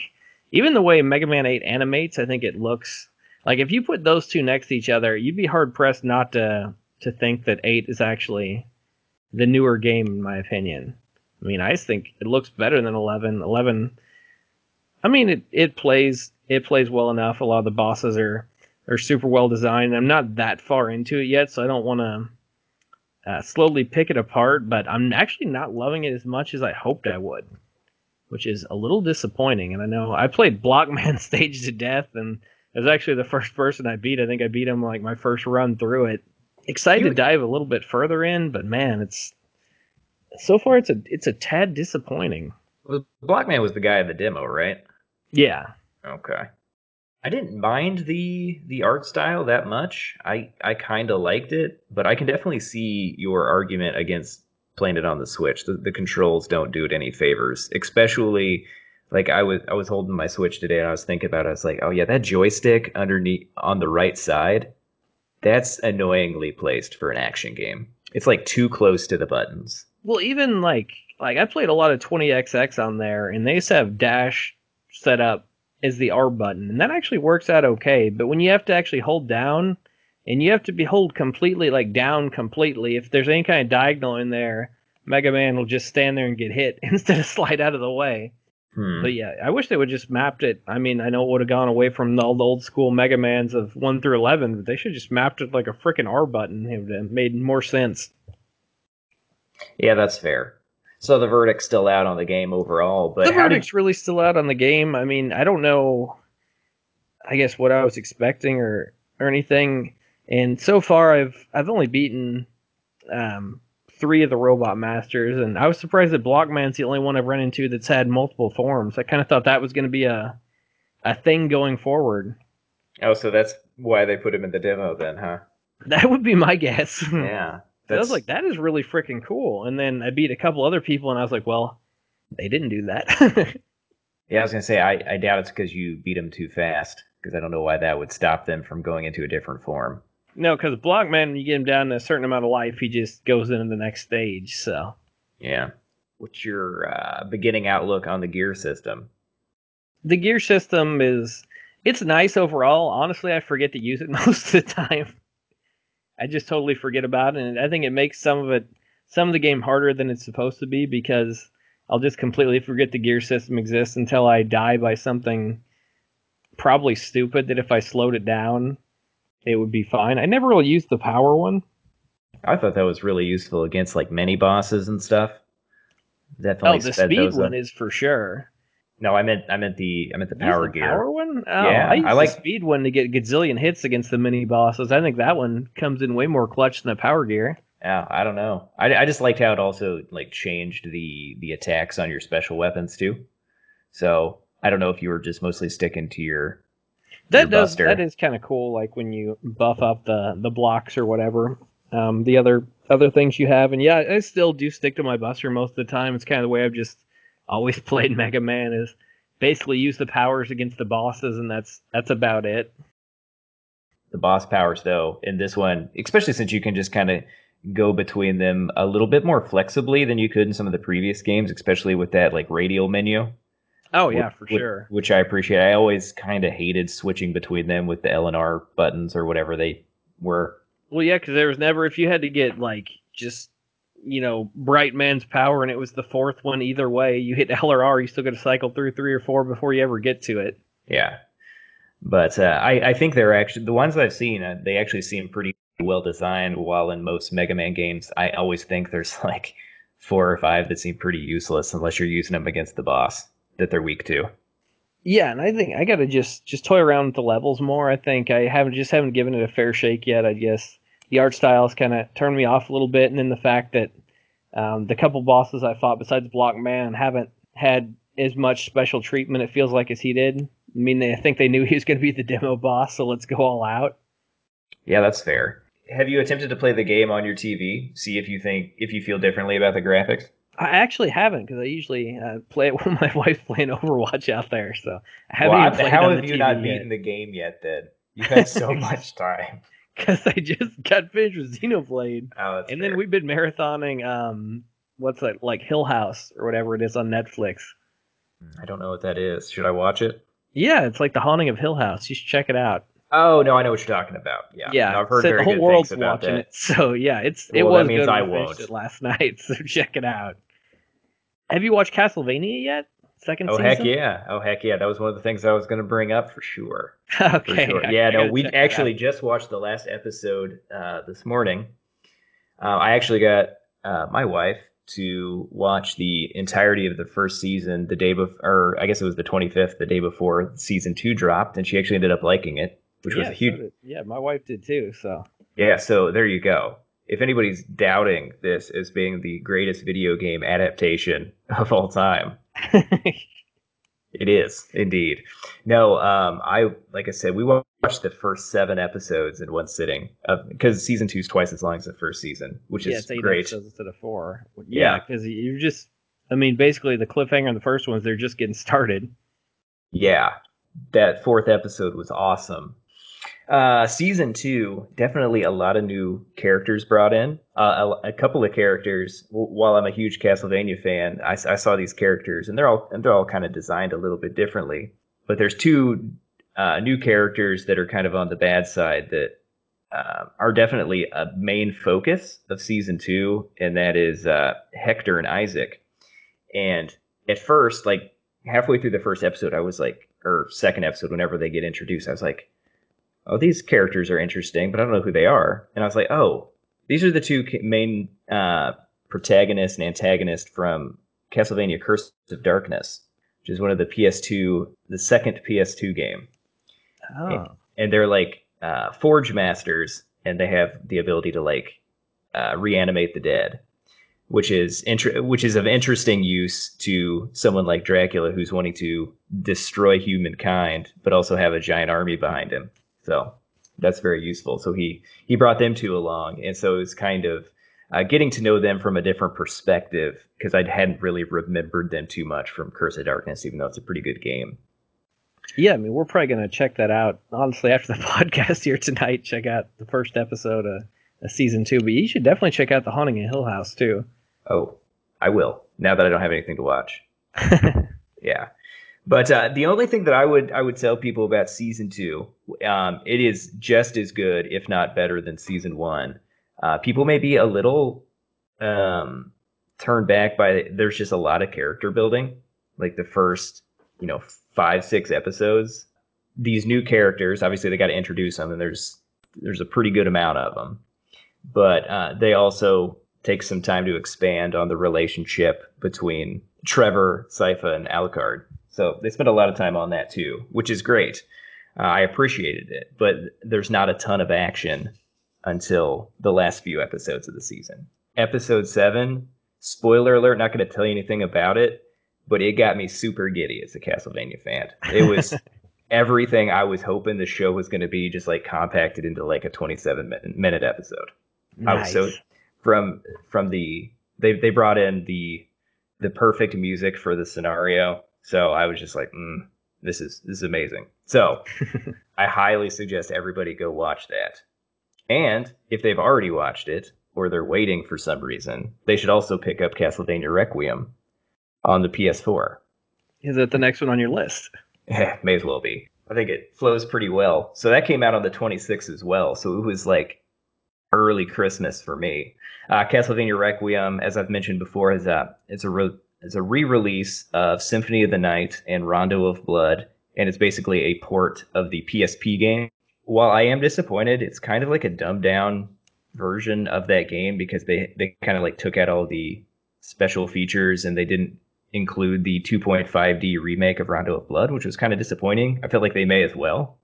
even the way Mega Man 8 animates, I think it looks like if you put those two next to each other, you'd be hard pressed not to to think that 8 is actually the newer game in my opinion. I mean, I just think it looks better than 11. 11 I mean, it, it plays it plays well enough. A lot of the bosses are are super well designed. I'm not that far into it yet, so I don't want to uh, slowly pick it apart. But I'm actually not loving it as much as I hoped I would, which is a little disappointing. And I know I played Blockman stage to death, and it was actually the first person I beat. I think I beat him like my first run through it. Excited to dive a little bit further in, but man, it's so far it's a it's a tad disappointing. Well, Block Man was the guy in the demo, right? Yeah, Okay. I didn't mind the the art style that much. I I kind of liked it, but I can definitely see your argument against playing it on the Switch. The, the controls don't do it any favors, especially Like I was I was holding my Switch today and I was thinking about it. I was like, oh yeah, that joystick underneath on the right side, that's annoyingly placed for an action game. It's like too close to the buttons. Well, even like like I played a lot of 20XX on there, and they used to have dash set up as the R button, and that actually works out okay. But when you have to actually hold down, and you have to be hold completely like down completely, if there's any kind of diagonal in there, Mega Man will just stand there and get hit instead of slide out of the way. Hmm. But yeah, I wish they would just mapped it. I mean, I know it would have gone away from the old, old school Mega Mans of one through eleven, but they should just mapped it like a freaking R button. It would have made more sense. Yeah, that's fair. So the verdict's still out on the game overall, but the did verdict's really still out on the game. I mean, I don't know. I guess what I was expecting or or anything. And so far, I've I've only beaten um, three of the robot masters, and I was surprised that Blockman's the only one I've run into that's had multiple forms. I kind of thought that was going to be a a thing going forward. Oh, so that's why they put him in the demo then, huh? That would be my guess. Yeah. I was like, that is really freaking cool. And then I beat a couple other people, and I was like, well, they didn't do that. Yeah, I was gonna say I, I doubt it's because you beat them too fast, because I don't know why that would stop them from going into a different form. no, because Blockman, when you get him down to a certain amount of life, he just goes into the next stage. So Yeah. What's your uh, beginning outlook on the gear system? the gear system is it's nice overall. Honestly, I forget to use it most of the time. I just totally forget about it, and I think it makes some of it some of the game harder than it's supposed to be because I'll just completely forget the gear system exists until I die by something probably stupid that if I slowed it down it would be fine. I never really used the power one. I thought that was really useful against like mini bosses and stuff. Definitely oh, the speed one up. is for sure. No, I meant I meant the I meant the power the gear. Power one? Oh, Yeah, I I the like- speed one to get gazillion hits against the mini bosses. I think that one comes in way more clutch than the power gear. Yeah, I don't know. I, I just liked how it also like changed the the attacks on your special weapons too. So I don't know if you were just mostly sticking to your That your does buster. that is kind of cool. Like when you buff up the the blocks or whatever. Um, the other other things you have, and yeah, I still do stick to my buster most of the time. It's kind of the way I've just always played Mega Man is basically use the powers against the bosses, and that's that's about it. the boss powers though in this one, especially since you can just kind of go between them a little bit more flexibly than you could in some of the previous games, especially with that like radial menu. Oh yeah, Wh- for sure. Which I appreciate. I always kind of hated switching between them with the L and R buttons or whatever they were. Well, yeah, because there was never if you had to get like just you know Bright Man's power, and it was the fourth one either way. You hit L or R, you still got to cycle through three or four before you ever get to it. Yeah, but uh, I, I think they're actually the ones I've seen. Uh, they actually seem pretty well designed. While in most Mega Man games, I always think there's like four or five that seem pretty useless unless you're using them against the boss that they're weak to. Yeah, and I think I got to just just toy around with the levels more. I think I haven't just haven't given it a fair shake yet. I guess the art styles kind of turned me off a little bit, and then the fact that um, the couple bosses I fought besides Block Man haven't had as much special treatment. It feels like as he did. I mean, they, I think they knew he was going to be the demo boss, so let's go all out. Yeah, that's fair. Have you attempted to play the game on your TV? See if you think if you feel differently about the graphics. I actually haven't because I usually uh, play it with my wife playing Overwatch out there. So I haven't Well, even played how have you TV not yet. beaten the game yet? Then you've had so much time. because I just got finished with Xenoblade, Oh, that's and fair. then we've been marathoning um what's that like Hill House or whatever it is on Netflix. I don't know what that is. Should I watch it? Yeah, it's like the haunting of Hill House. You should check it out. Oh no, I know what you're talking about. Yeah, Yeah, I've heard so very the whole good world's things about watching that. it. So yeah, it's it Well, that was means good. I won't. it last night. So check it out. Have you watched Castlevania yet? Second Oh season? heck yeah! Oh heck yeah! That was one of the things I was going to bring up for sure. For okay. sure. Yeah, no, we actually just watched the last episode uh, this morning. Uh, I actually got uh, my wife to watch the entirety of the first season the day before, or I guess it was the 25th, the day before season two dropped, and she actually ended up liking it, which yeah, was a huge. so yeah, my wife did too. So Yeah, so there you go. If anybody's doubting this as being the greatest video game adaptation of all time, it is indeed. No, um, I like I said, we watched the first seven episodes in one sitting because season two is twice as long as the first season, which yeah, is great. episodes instead of four. Yeah. Yeah, because you're just I mean, basically, the cliffhanger in the first ones, they're just getting started. Yeah, that fourth episode was awesome. Uh, season two, definitely a lot of new characters brought in. Uh, a, a, couple of characters. While I'm a huge Castlevania fan, I, I saw these characters, and they're all and they're all kind of designed a little bit differently. But there's two uh, new characters that are kind of on the bad side that uh, are definitely a main focus of season two, and that is uh, Hector and Isaac. And at first, like halfway through the first episode, I was like, or second episode, whenever they get introduced, I was like oh, these characters are interesting, but I don't know who they are. And I was like, oh, these are the two main uh, protagonists and antagonists from Castlevania Curse of Darkness, which is one of the PS2, the second PS2 game. Oh. And, and they're like uh, Forge Masters, and they have the ability to like uh, reanimate the dead, which is inter- which is of interesting use to someone like Dracula who's wanting to destroy humankind, but also have a giant army behind him. So that's very useful. So he he brought them two along, and so it was kind of uh, getting to know them from a different perspective because I hadn't really remembered them too much from Curse of Darkness, even though it's a pretty good game. Yeah, I mean, we're probably going to check that out. Honestly, after the podcast here tonight, check out the first episode of, of season two. But you should definitely check out the Haunting in Hill House too. Oh, I will. Now that I don't have anything to watch. yeah. But uh, the only thing that I would I would tell people about season two, um, it is just as good, if not better, than season one. Uh, people may be a little um, turned back by there's just a lot of character building, like the first you know five six episodes. These new characters, obviously, they got to introduce them, and there's there's a pretty good amount of them. But uh, they also take some time to expand on the relationship between Trevor, Sypha, and Alucard so they spent a lot of time on that too, which is great. Uh, I appreciated it, but there's not a ton of action until the last few episodes of the season. Episode seven, spoiler alert, not going to tell you anything about it, but it got me super giddy as a Castlevania fan. It was everything I was hoping the show was going to be, just like compacted into like a 27 minute episode. Nice. I was so from from the they they brought in the the perfect music for the scenario so I was just like, mm, this is this is amazing. So I highly suggest everybody go watch that. And if they've already watched it or they're waiting for some reason, they should also pick up Castlevania Requiem on the PS4. Is that the next one on your list? Yeah, may as well be. I think it flows pretty well. So that came out on the 26th as well. So it was like early Christmas for me. Uh, Castlevania Requiem, as I've mentioned before, is a it's a re- it's a re-release of Symphony of the Night and Rondo of Blood, and it's basically a port of the PSP game. While I am disappointed, it's kind of like a dumbed down version of that game because they they kind of like took out all the special features and they didn't include the 2.5D remake of Rondo of Blood, which was kind of disappointing. I felt like they may as well.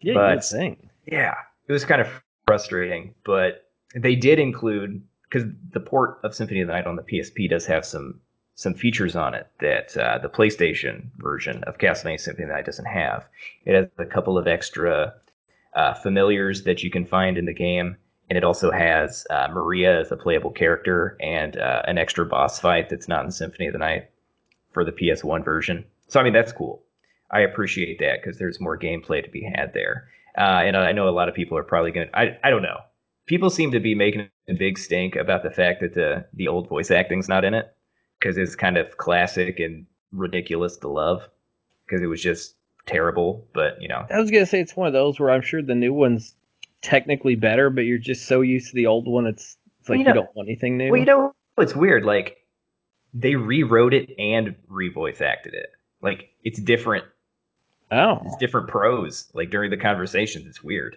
Yeah, but thing. yeah, it was kind of frustrating, but they did include because the port of Symphony of the Night on the PSP does have some some features on it that uh, the PlayStation version of Castlevania Symphony of the Night doesn't have. It has a couple of extra uh, familiars that you can find in the game, and it also has uh, Maria as a playable character and uh, an extra boss fight that's not in Symphony of the Night for the PS1 version. So I mean that's cool. I appreciate that because there's more gameplay to be had there. Uh, and I know a lot of people are probably going to, I, I don't know. People seem to be making a big stink about the fact that the, the old voice acting's not in it because it's kind of classic and ridiculous to love because it was just terrible. But you know, I was gonna say it's one of those where I'm sure the new one's technically better, but you're just so used to the old one, it's it's like well, you, know, you, don't want anything new. Well, you know, it's weird. Like they rewrote it and revoice acted it. Like it's different. Oh, it's different prose. Like during the conversations, it's weird.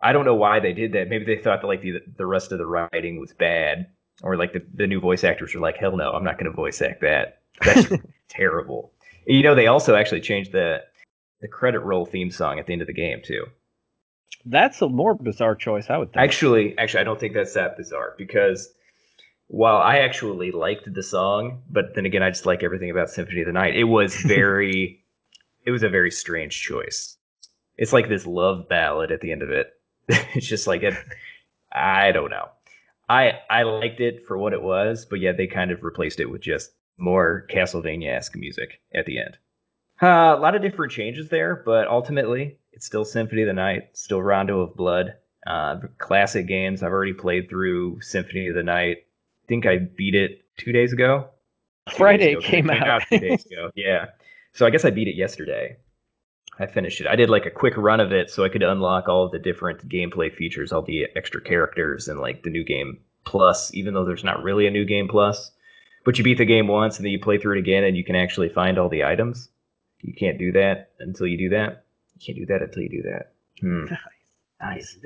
I don't know why they did that. Maybe they thought that like the the rest of the writing was bad, or like the, the new voice actors are like, hell no, I'm not going to voice act that. That's terrible. You know, they also actually changed the the credit roll theme song at the end of the game too. That's a more bizarre choice, I would think. Actually, actually, I don't think that's that bizarre because while I actually liked the song, but then again, I just like everything about Symphony of the Night. It was very, it was a very strange choice. It's like this love ballad at the end of it. it's just like it. I don't know. I I liked it for what it was, but yeah, they kind of replaced it with just more Castlevania-esque music at the end. Uh, a lot of different changes there, but ultimately, it's still Symphony of the Night, still Rondo of Blood. Uh, classic games. I've already played through Symphony of the Night. I think I beat it two days ago. Two Friday days ago, came, it came out. out two days ago. Yeah. So I guess I beat it yesterday. I finished it. I did like a quick run of it so I could unlock all of the different gameplay features, all the extra characters, and like the new game plus, even though there's not really a new game plus. But you beat the game once and then you play through it again and you can actually find all the items. You can't do that until you do that. You can't do that until you do that. Hmm. Nice.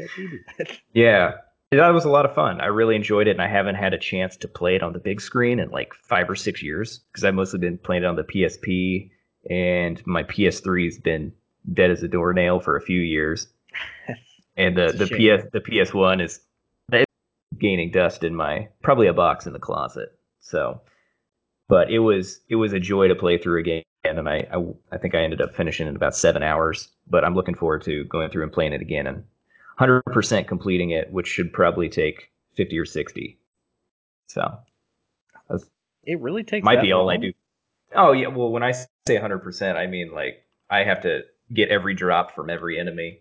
yeah. That was a lot of fun. I really enjoyed it, and I haven't had a chance to play it on the big screen in like five or six years because I've mostly been playing it on the PSP, and my PS3's been dead as a doornail for a few years. and the the PS the PS One is gaining dust in my probably a box in the closet. So, but it was it was a joy to play through again, and I, I I think I ended up finishing in about seven hours. But I'm looking forward to going through and playing it again and 100% completing it, which should probably take 50 or 60. So, it really takes might be all? I do. Oh yeah, well when I say 100%, I mean like I have to get every drop from every enemy.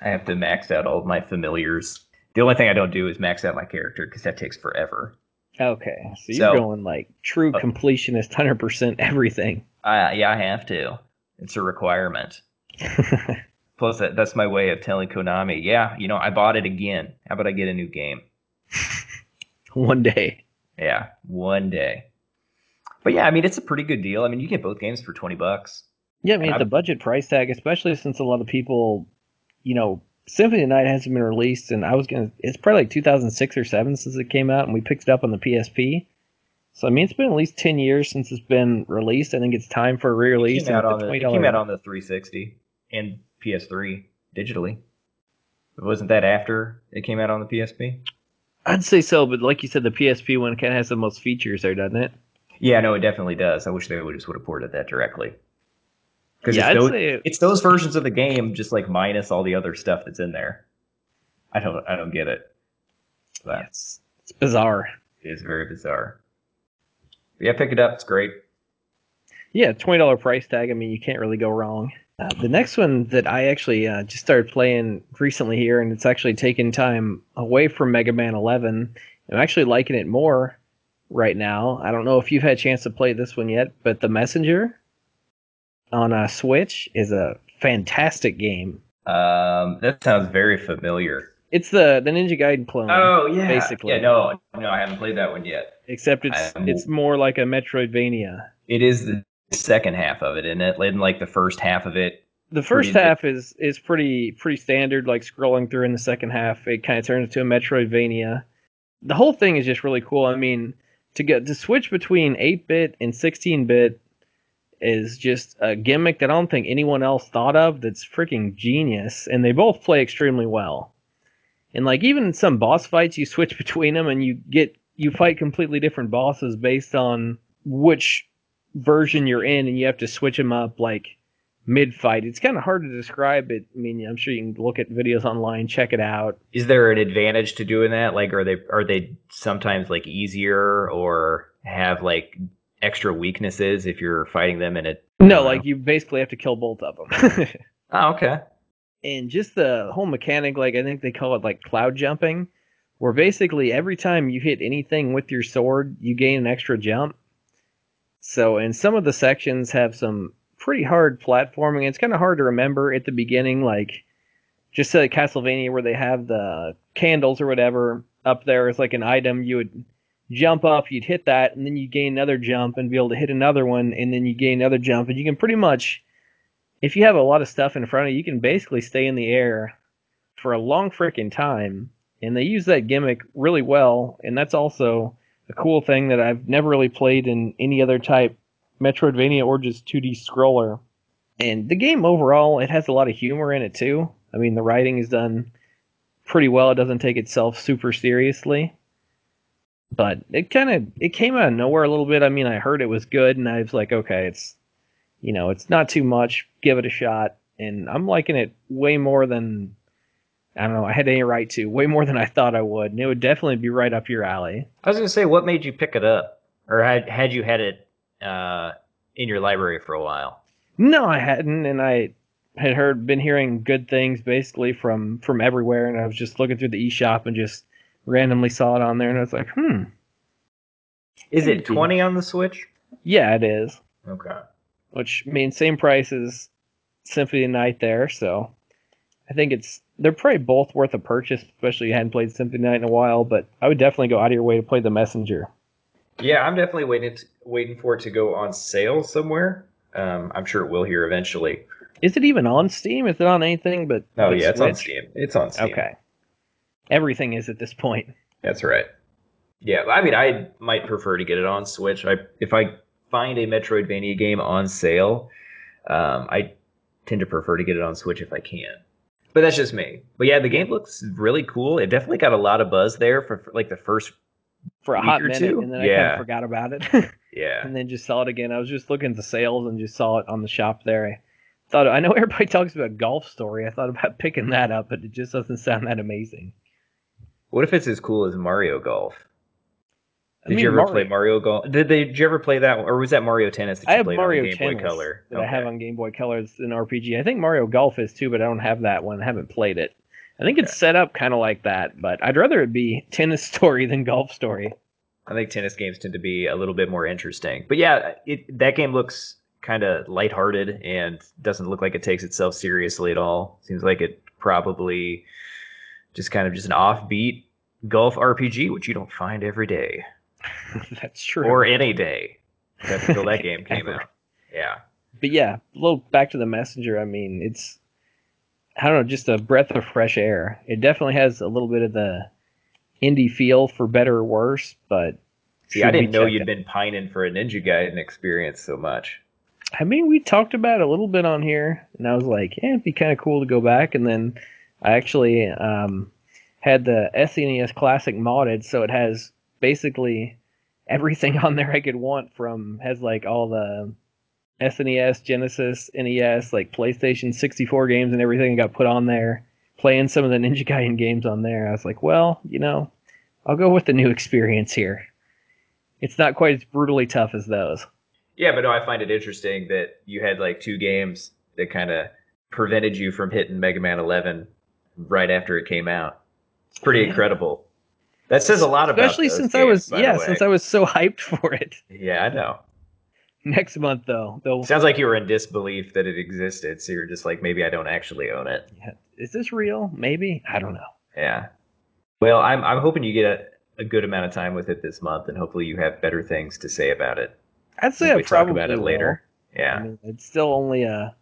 I have to max out all of my familiars. The only thing I don't do is max out my character because that takes forever. Okay, so you're so, going like true uh, completionist, hundred percent everything. Uh, yeah, I have to. It's a requirement. Plus, that, that's my way of telling Konami, yeah, you know, I bought it again. How about I get a new game? one day. Yeah, one day. But yeah, I mean, it's a pretty good deal. I mean, you get both games for twenty bucks. Yeah, I mean, the budget price tag, especially since a lot of people, you know, Symphony of Night hasn't been released, and I was gonna. It's probably like 2006 or seven since it came out, and we picked it up on the PSP. So I mean, it's been at least 10 years since it's been released. I think it's time for a re-release. It came, out on, the, it came out on the 360 and PS3 digitally. Wasn't that after it came out on the PSP? I'd say so, but like you said, the PSP one kind of has the most features there, doesn't it? Yeah, no, it definitely does. I wish they would just would have ported that directly. Because yeah, it's, those, it, it's those versions of the game, just like minus all the other stuff that's in there. I don't, I don't get it. That's yeah, it's, it's bizarre. It is very bizarre. But yeah, pick it up. It's great. Yeah, twenty dollar price tag. I mean, you can't really go wrong. Uh, the next one that I actually uh, just started playing recently here, and it's actually taken time away from Mega Man 11. I'm actually liking it more right now. I don't know if you've had a chance to play this one yet, but The Messenger on a Switch is a fantastic game. Um, that sounds very familiar. It's the the Ninja Gaiden clone. Oh yeah, basically. Yeah, no, no, I haven't played that one yet. Except it's I'm, it's more like a Metroidvania. It is the second half of it, isn't it? In like the first half of it. The first half is is pretty pretty standard, like scrolling through. In the second half, it kind of turns into a Metroidvania. The whole thing is just really cool. I mean, to get to switch between 8 bit and 16 bit is just a gimmick that I don't think anyone else thought of. That's freaking genius, and they both play extremely well. And like even in some boss fights, you switch between them, and you get you fight completely different bosses based on which version you're in, and you have to switch them up like mid fight. It's kind of hard to describe it. I mean, I'm sure you can look at videos online, check it out. Is there an advantage to doing that? Like, are they are they sometimes like easier or have like extra weaknesses if you're fighting them in it? No, like you basically have to kill both of them. oh, okay. And just the whole mechanic, like I think they call it like cloud jumping, where basically every time you hit anything with your sword, you gain an extra jump. So, and some of the sections have some pretty hard platforming. It's kind of hard to remember at the beginning, like just like Castlevania, where they have the candles or whatever up there as like an item. You would jump up, you'd hit that, and then you gain another jump and be able to hit another one, and then you gain another jump, and you can pretty much, if you have a lot of stuff in front of you, you can basically stay in the air for a long freaking time. And they use that gimmick really well, and that's also a cool thing that I've never really played in any other type Metroidvania Origins 2D scroller. And the game overall, it has a lot of humor in it too. I mean, the writing is done pretty well. It doesn't take itself super seriously. But it kind of it came out of nowhere a little bit. I mean, I heard it was good, and I was like, okay, it's you know, it's not too much. Give it a shot, and I'm liking it way more than I don't know. I had any right to way more than I thought I would, and it would definitely be right up your alley. I was gonna say, what made you pick it up, or had had you had it uh, in your library for a while? No, I hadn't, and I had heard, been hearing good things basically from from everywhere, and I was just looking through the eShop and just randomly saw it on there, and I was like, hmm. Is it twenty on the Switch? Yeah, it is. Okay. Which means same price as Symphony of Night there, so I think it's they're probably both worth a purchase, especially if you hadn't played Symphony Night in a while, but I would definitely go out of your way to play the messenger. Yeah, I'm definitely waiting t- waiting for it to go on sale somewhere. Um, I'm sure it will here eventually. Is it even on Steam? Is it on anything but Oh but yeah, it's on Steam. It's on Steam. Okay. Everything is at this point. That's right. Yeah, I mean, I might prefer to get it on Switch. I if I find a Metroidvania game on sale, um, I tend to prefer to get it on Switch if I can. But that's just me. But yeah, the game looks really cool. It definitely got a lot of buzz there for, for, like the first. For a hot minute, two? and then I kind of forgot about it. Yeah, and then just saw it again. I was just looking at the sales and just saw it on the shop there. I thought I know everybody talks about Golf Story. I thought about picking that up, but it just doesn't sound that amazing. what if it's as cool as Mario Golf? I Did mean, you ever Mario- play Mario Golf? Did they? Did you ever play that, one? or was that Mario Tennis that I you have played Mario on Game Tennis Boy Color? that I have on Game Boy Color. It's an RPG. I think Mario Golf is too, but I don't have that one. I haven't played it. I think it's set up kind of like that, but I'd rather it be Tennis Story than Golf Story. I think tennis games tend to be a little bit more interesting. But yeah, it, that game looks kind of lighthearted and doesn't look like it takes itself seriously at all. Seems like it probably just kind of just an offbeat golf RPG, which you don't find every day That's true. or any day until that game came out. Yeah. but yeah, a little back to the messenger. I mean, it's I don't know, just a breath of fresh air. It definitely has a little bit of the indie feel for better or worse, but See, I didn't know you'd out. been pining for a Ninja Gaiden experience so much. I mean, we talked about it a little bit on here, and I was like, yeah, it'd be kind of cool to go back. And then I actually um, had the SNES Classic modded, so it has basically everything on there I could want. From has like all the SNES, Genesis, NES, like PlayStation 64 games and everything got put on there. Playing some of the Ninja Gaiden games on there, I was like, well, you know, I'll go with the new experience here. It's not quite as brutally tough as those. Yeah, but no, I find it interesting that you had like two games that kind of prevented you from hitting Mega Man 11 right after it came out. It's pretty Yeah. incredible. That says a lot about especially since I was yeah since I was so hyped for it. Yeah, I know. Next month though, they'll Sounds like you were in disbelief that it existed, so you're just like, maybe I don't actually own it. is this real? Maybe I don't know. Yeah. Well, I'm I'm hoping you get a, a good amount of time with it this month, and hopefully you have better things to say about it. I'd say I we talk about it will. later. I Yeah. mean, it's still only a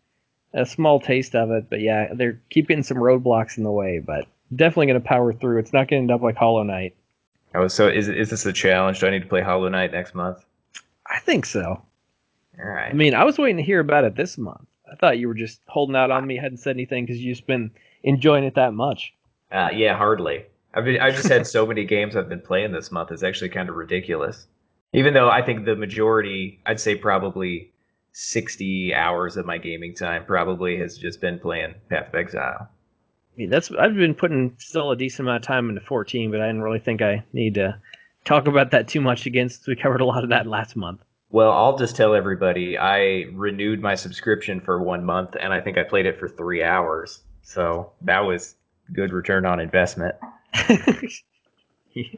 a small taste of it, but yeah, they're keeping some roadblocks in the way, but definitely going to power through. It's not going to end up like Hollow Knight. Oh, so is is this a challenge? Do I need to play Hollow Knight next month? I think so. All I mean, I was waiting to hear about it this month. I thought you were just holding out on me, hadn't said anything because you've just been enjoying it that much. Uh, yeah, hardly. I've been, I've just had so many games I've been playing this month. It's actually kind of ridiculous. Even though I think the majority, I'd say probably sixty hours of my gaming time probably has just been playing Path of Exile. I mean, that's I've been putting still a decent amount of time into 14, but I didn't really think I need to talk about that too much again since we covered a lot of that last month. Well, I'll just tell everybody I renewed my subscription for one month, and I think I played it for three hours. So that was good return on investment.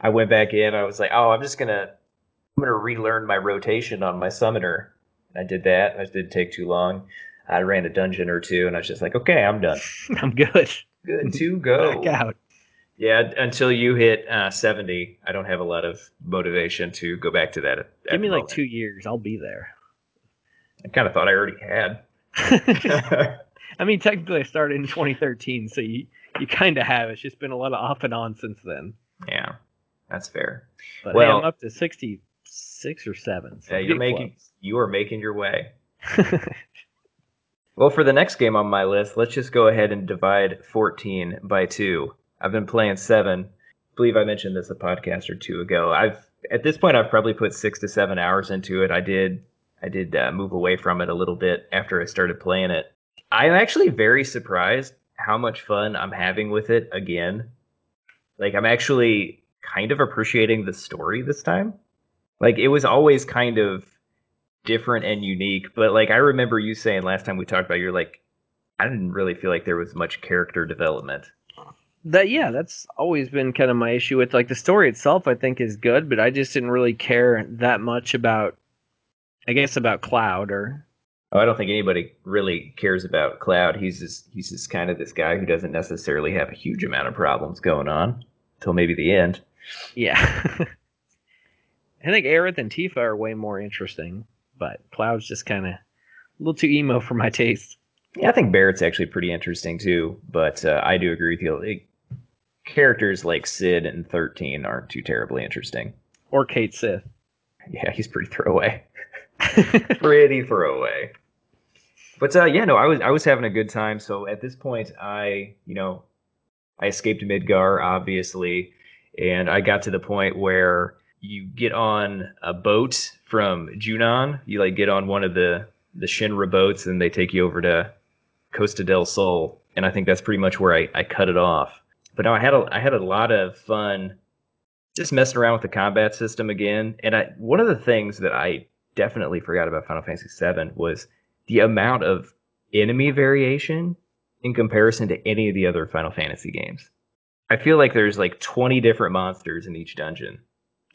I went back in. I was like, oh, I'm just gonna, I'm gonna relearn my rotation on my summoner. I did that. It didn't take too long. I ran a dungeon or two, and I was just like, okay, I'm done. I'm good. Good to go. Back out. Yeah, until you hit uh, 70, I don't have a lot of motivation to go back to that. At, at Give me the like two years. I'll be there. I kind of thought I already had. I mean, technically, I started in 2013, so you you kind of have. It's just been a lot of off and on since then. yeah, that's fair. But hey, Well- I'm up to 66 or seven. So Yeah, you're making you are making your way. Well, for the next game on my list, let's just go ahead and divide 14 by 2. I've been playing 7. I believe I mentioned this a podcast or two ago. I've at this point I've probably put 6 to 7 hours into it. I did I did uh, move away from it a little bit after I started playing it. I'm actually very surprised how much fun I'm having with it again. Like I'm actually kind of appreciating the story this time. Like it was always kind of different and unique, but like I remember you saying last time we talked about, you're like, I didn't really feel like there was much character development. That yeah, that's always been kind of my issue with like the story itself. I think is good, but I just didn't really care that much about, I guess, about Cloud or. Oh, I don't think anybody really cares about Cloud. He's just he's just kind of this guy who doesn't necessarily have a huge amount of problems going on until maybe the end. Yeah. I think Aerith and Tifa are way more interesting, but Cloud's just kind of a little too emo for my taste. Yeah, I think Barret's actually pretty interesting too, but uh, I do agree with you. It, characters like Cid and 13 aren't too terribly interesting. Or Cait Sith. Yeah, he's pretty throwaway. pretty throwaway. But uh, yeah, no, I was I was having a good time. So at this point, I you know, I escaped Midgar, obviously, and I got to the point where you get on a boat from Junon. You like get on one of the the Shinra boats, and they take you over to Costa del Sol. And I think that's pretty much where I, I cut it off. But no, I had a I had a lot of fun just messing around with the combat system again. And I one of the things that I definitely forgot about Final Fantasy VII was the amount of enemy variation in comparison to any of the other Final Fantasy games. I feel like there's like 20 different monsters in each dungeon.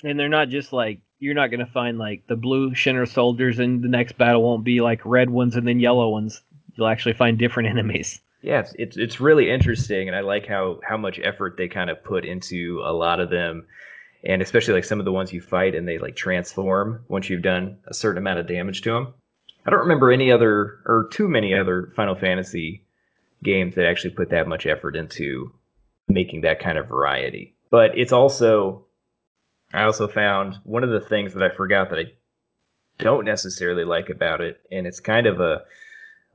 And they're not just like you're not going to find like the blue Shinra soldiers and the next battle won't be like red ones and then yellow ones. You'll actually find different enemies. Yeah, it's, it's it's really interesting and I like how how much effort they kind of put into a lot of them and especially like some of the ones you fight and they like transform once you've done a certain amount of damage to them. I don't remember any other or too many other Final Fantasy games that actually put that much effort into making that kind of variety. But it's also I also found one of the things that I forgot that I don't necessarily like about it, and it's kind of a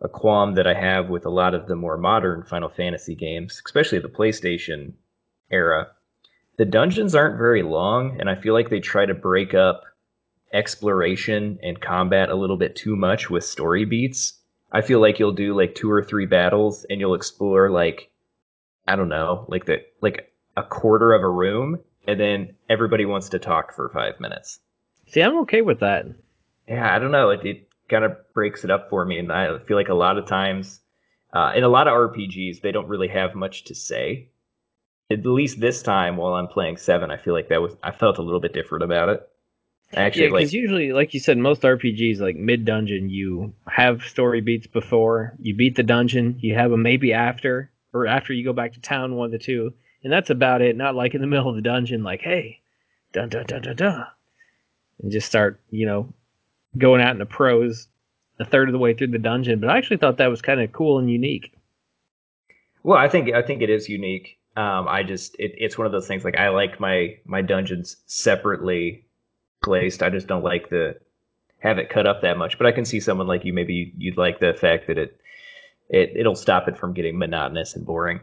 a qualm that I have with a lot of the more modern Final Fantasy games, especially the PlayStation era. The dungeons aren't very long, and I feel like they try to break up exploration and combat a little bit too much with story beats. I feel like you'll do like two or three battles and you'll explore like I don't know, like the like a quarter of a room and then everybody wants to talk for 5 minutes. See, I'm okay with that. Yeah, I don't know. It, it kind of breaks it up for me and I feel like a lot of times uh, in a lot of RPGs they don't really have much to say. At least this time while I'm playing 7, I feel like that was I felt a little bit different about it. Actually, yeah, because like, usually, like you said, most RPGs, like mid dungeon, you have story beats before you beat the dungeon. You have them maybe after, or after you go back to town, one of the two, and that's about it. Not like in the middle of the dungeon, like hey, dun dun dun dun dun, and just start, you know, going out in the pros a third of the way through the dungeon. But I actually thought that was kind of cool and unique. Well, I think I think it is unique. Um, I just it, it's one of those things like I like my my dungeons separately placed. I just don't like the have it cut up that much. But I can see someone like you maybe you'd like the fact that it it it'll stop it from getting monotonous and boring.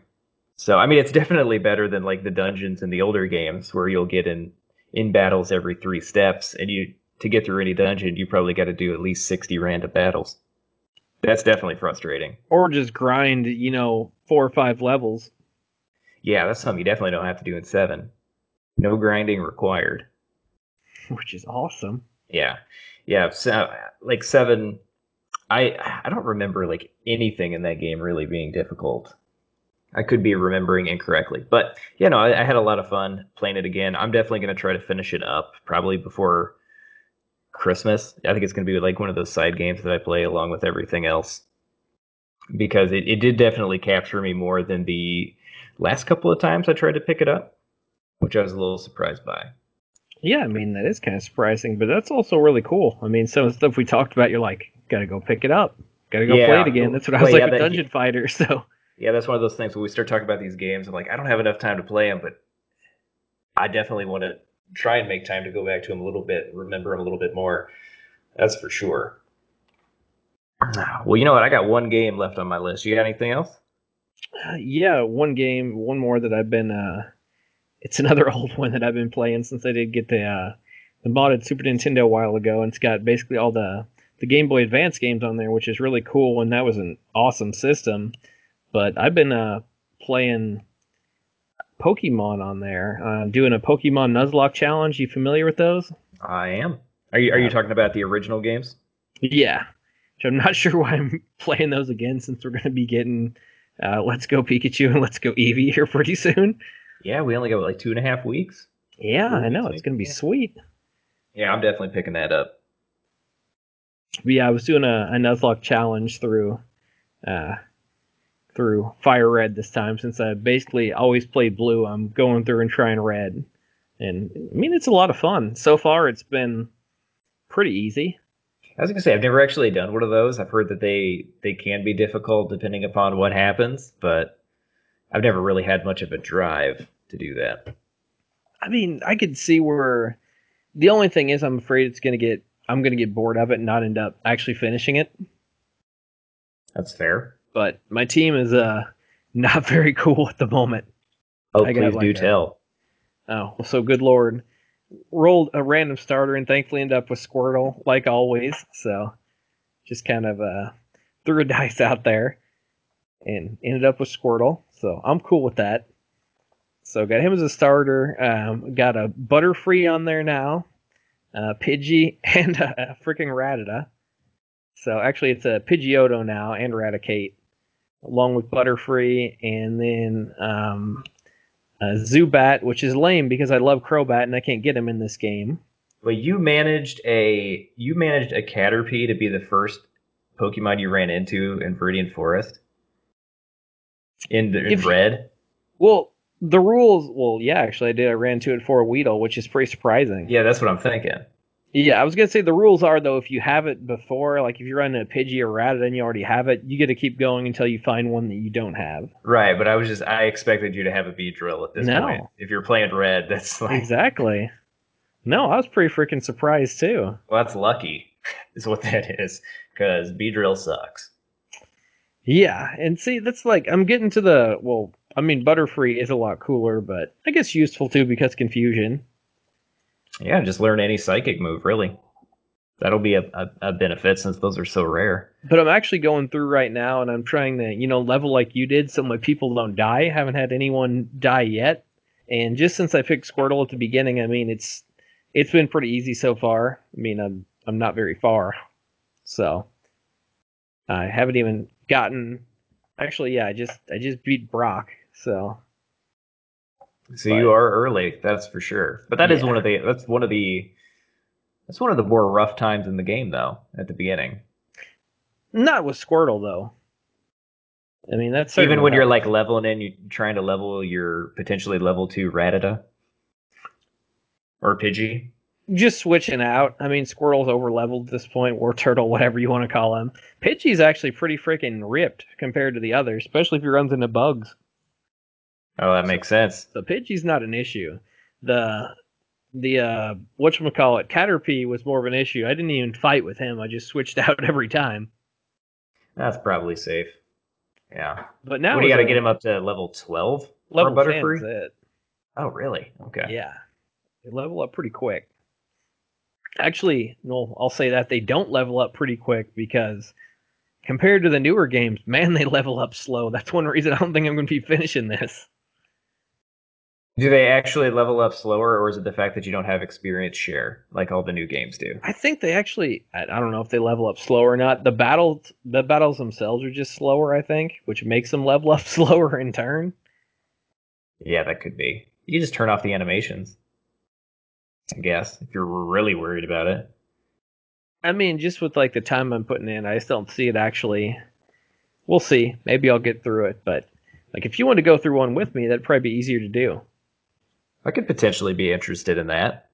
So I mean, it's definitely better than like the dungeons in the older games where you'll get in in battles every three steps, and you to get through any dungeon, you probably got to do at least sixty random battles. That's definitely frustrating. Or just grind, you know, four or five levels. Yeah, that's something you definitely don't have to do in seven. No grinding required. which is awesome. Yeah, yeah. So, like seven, I I don't remember like anything in that game really being difficult. I could be remembering incorrectly, but you know, I, I had a lot of fun playing it again. I'm definitely going to try to finish it up probably before Christmas. I think it's going to be like one of those side games that I play along with everything else because it, it did definitely capture me more than the last couple of times I tried to pick it up, which I was a little surprised by. Yeah, I mean that is kind of surprising, but that's also really cool. I mean, some of the stuff we talked about, you're like, gotta go pick it up, gotta go yeah. play it again. That's what I was well, like yeah, with that, Dungeon Fighter. So yeah, that's one of those things when we start talking about these games. I'm like, I don't have enough time to play them, but I definitely want to try and make time to go back to them a little bit, remember them a little bit more. That's for sure. Well, you know what? I got one game left on my list. You got anything else? Uh, yeah, one game, one more that I've been uh, it's another old one that I've been playing since I did get the uh, the modded Super Nintendo a while ago, and it's got basically all the the Game Boy Advance games on there, which is really cool. And that was an awesome system. But I've been uh, playing Pokemon on there, uh, doing a Pokemon Nuzlocke challenge. You familiar with those? I am. Are you are you talking about the original games? Yeah. Which I'm not sure why I'm playing those again since we're going to be getting uh, Let's Go Pikachu and Let's Go Eevee here pretty soon. Yeah, we only got like two and a half weeks. Yeah, Two I know. It's going to be yeah. sweet. Yeah, I'm definitely picking that up. But yeah, I was doing a, a Nuzlocke challenge through uh, through Fire Red this time since I basically always played blue. I'm going through and trying red. And I mean, it's a lot of fun. So far, it's been pretty easy. I was gonna say I've never actually done one of those. I've heard that they they can be difficult depending upon what happens, but I've never really had much of a drive to do that. I mean, I could see where the only thing is I'm afraid it's going to get I'm going to get bored of it and not end up actually finishing it. That's fair. But my team is uh not very cool at the moment. Oh, I please like do a- tell. Oh, well, so good lord. Rolled a random starter and thankfully ended up with Squirtle, like always. So just kind of uh, threw a dice out there and ended up with Squirtle. So I'm cool with that. So got him as a starter. Um, got a Butterfree on there now, uh, Pidgey, and a, a freaking Rattata. So actually, it's a Pidgeotto now and Raticate, along with Butterfree, and then um, uh, Zubat, which is lame because I love Crobat and I can't get him in this game. But you managed a you managed a Caterpie to be the first Pokemon you ran into in Viridian Forest. In, the, in If red. Well, the rules. Well, yeah, actually, I did. I ran to it for a Weedle, which is pretty surprising. Yeah, that's what I'm thinking. Yeah, I was gonna say the rules are though if you have it before, like if you're running a Pidgey or Rattata and you already have it, you get to keep going until you find one that you don't have. Right, but I was just I expected you to have a Beedrill at this No. point. If you're playing red, that's like Exactly. No, I was pretty freaking surprised too. well, that's lucky, is what that is. Because Beedrill sucks. Yeah, and see, that's like I'm getting to the well. I mean, Butterfree is a lot cooler, but I guess useful too because confusion. Yeah, just learn any psychic move, really. That'll be a, a, a benefit since those are so rare. But I'm actually going through right now, and I'm trying to, you know, level like you did, so my people don't die. haven't had anyone die yet, and just since I picked Squirtle at the beginning, I mean, it's it's been pretty easy so far. I mean, I'm I'm not very far, so I haven't even gotten. Actually, yeah, I just I just beat Brock, so So But- you are early, that's for sure. But that is Yeah. one of the that's one of the that's one of the more rough times in the game though, at the beginning. not with Squirtle though. I mean, that's Even certainly when you're like leveling in, you're trying to level your potentially level two Rattata or Pidgey. just switching out. I mean, Squirtle's over leveled at this point, or Turtle, whatever you want to call him. Pidgey's actually pretty freaking ripped compared to the others, especially if he runs into bugs. Oh, that makes sense. So Pidgey's not an issue. The the uh whatchamacallit, Caterpie was more of an issue. I didn't even fight with him. I just switched out every time. That's probably safe. Yeah. But now what do you got to a get him up to level twelve? level for 10 Butterfree? Oh, really? Okay. Yeah. They level up pretty quick. Actually, no, I'll say that they don't level up pretty quick because compared to the newer games, man, they level up slow. That's one reason I don't think I'm going to be finishing this. Do they actually level up slower, or is it the fact that you don't have experience share like all the new games do? I think they actually I, don't know if they level up slow or not. The battles the battles themselves are just slower, I think, which makes them level up slower in turn. Yeah, that could be. You just turn off the animations. I guess if you're really worried about it. I mean, just with like the time I'm putting in, I just don't see it actually. We'll see. Maybe I'll get through it, but like if you want to go through one with me, that'd probably be easier to do. I could potentially be interested in that.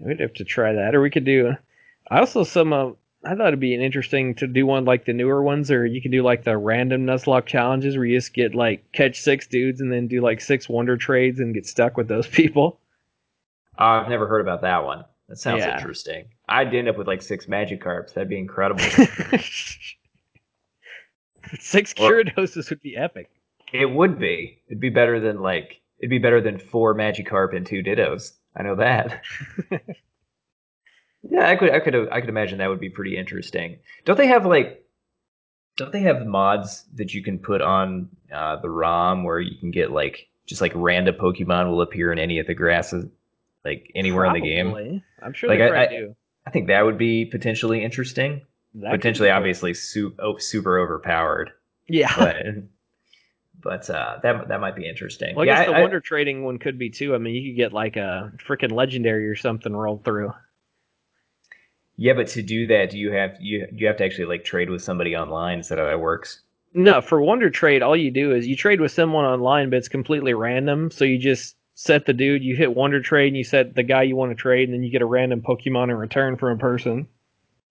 We'd have to try that, or we could do. I also some. Uh, I thought it'd be an interesting to do one like the newer ones, or you can do like the random Nuzlocke challenges where you just get like catch six dudes and then do like six wonder trades and get stuck with those people. Uh, I've never heard about that one. That sounds Yeah. interesting. I'd end up with like six Magikarps. That'd be incredible. six Gyarados would be epic. it would be. It'd be better than like. It'd be better than four Magikarp and two Dittos. I know that. yeah, I could. I could. I could imagine that would be pretty interesting. Don't they have like? don't they have mods that you can put on uh, the ROM where you can get like just like random Pokemon will appear in any of the grasses, like anywhere in the game? I'm sure Like, they I- I- do. I think that would be potentially interesting. That potentially, obviously, super, oh, super overpowered, Yeah. but but uh, that that might be interesting. well, I yeah, guess the I- wonder trading one could be too. I mean, you could get like a freaking legendary or something rolled through. yeah, but to do that, do you have you you have to actually like trade with somebody online? Is that how that works? No, for Wonder Trade, all you do is you trade with someone online, but it's completely random. So you just set the dude, you hit Wonder Trade, and you set the guy you want to trade, and then you get a random Pokemon in return from a person.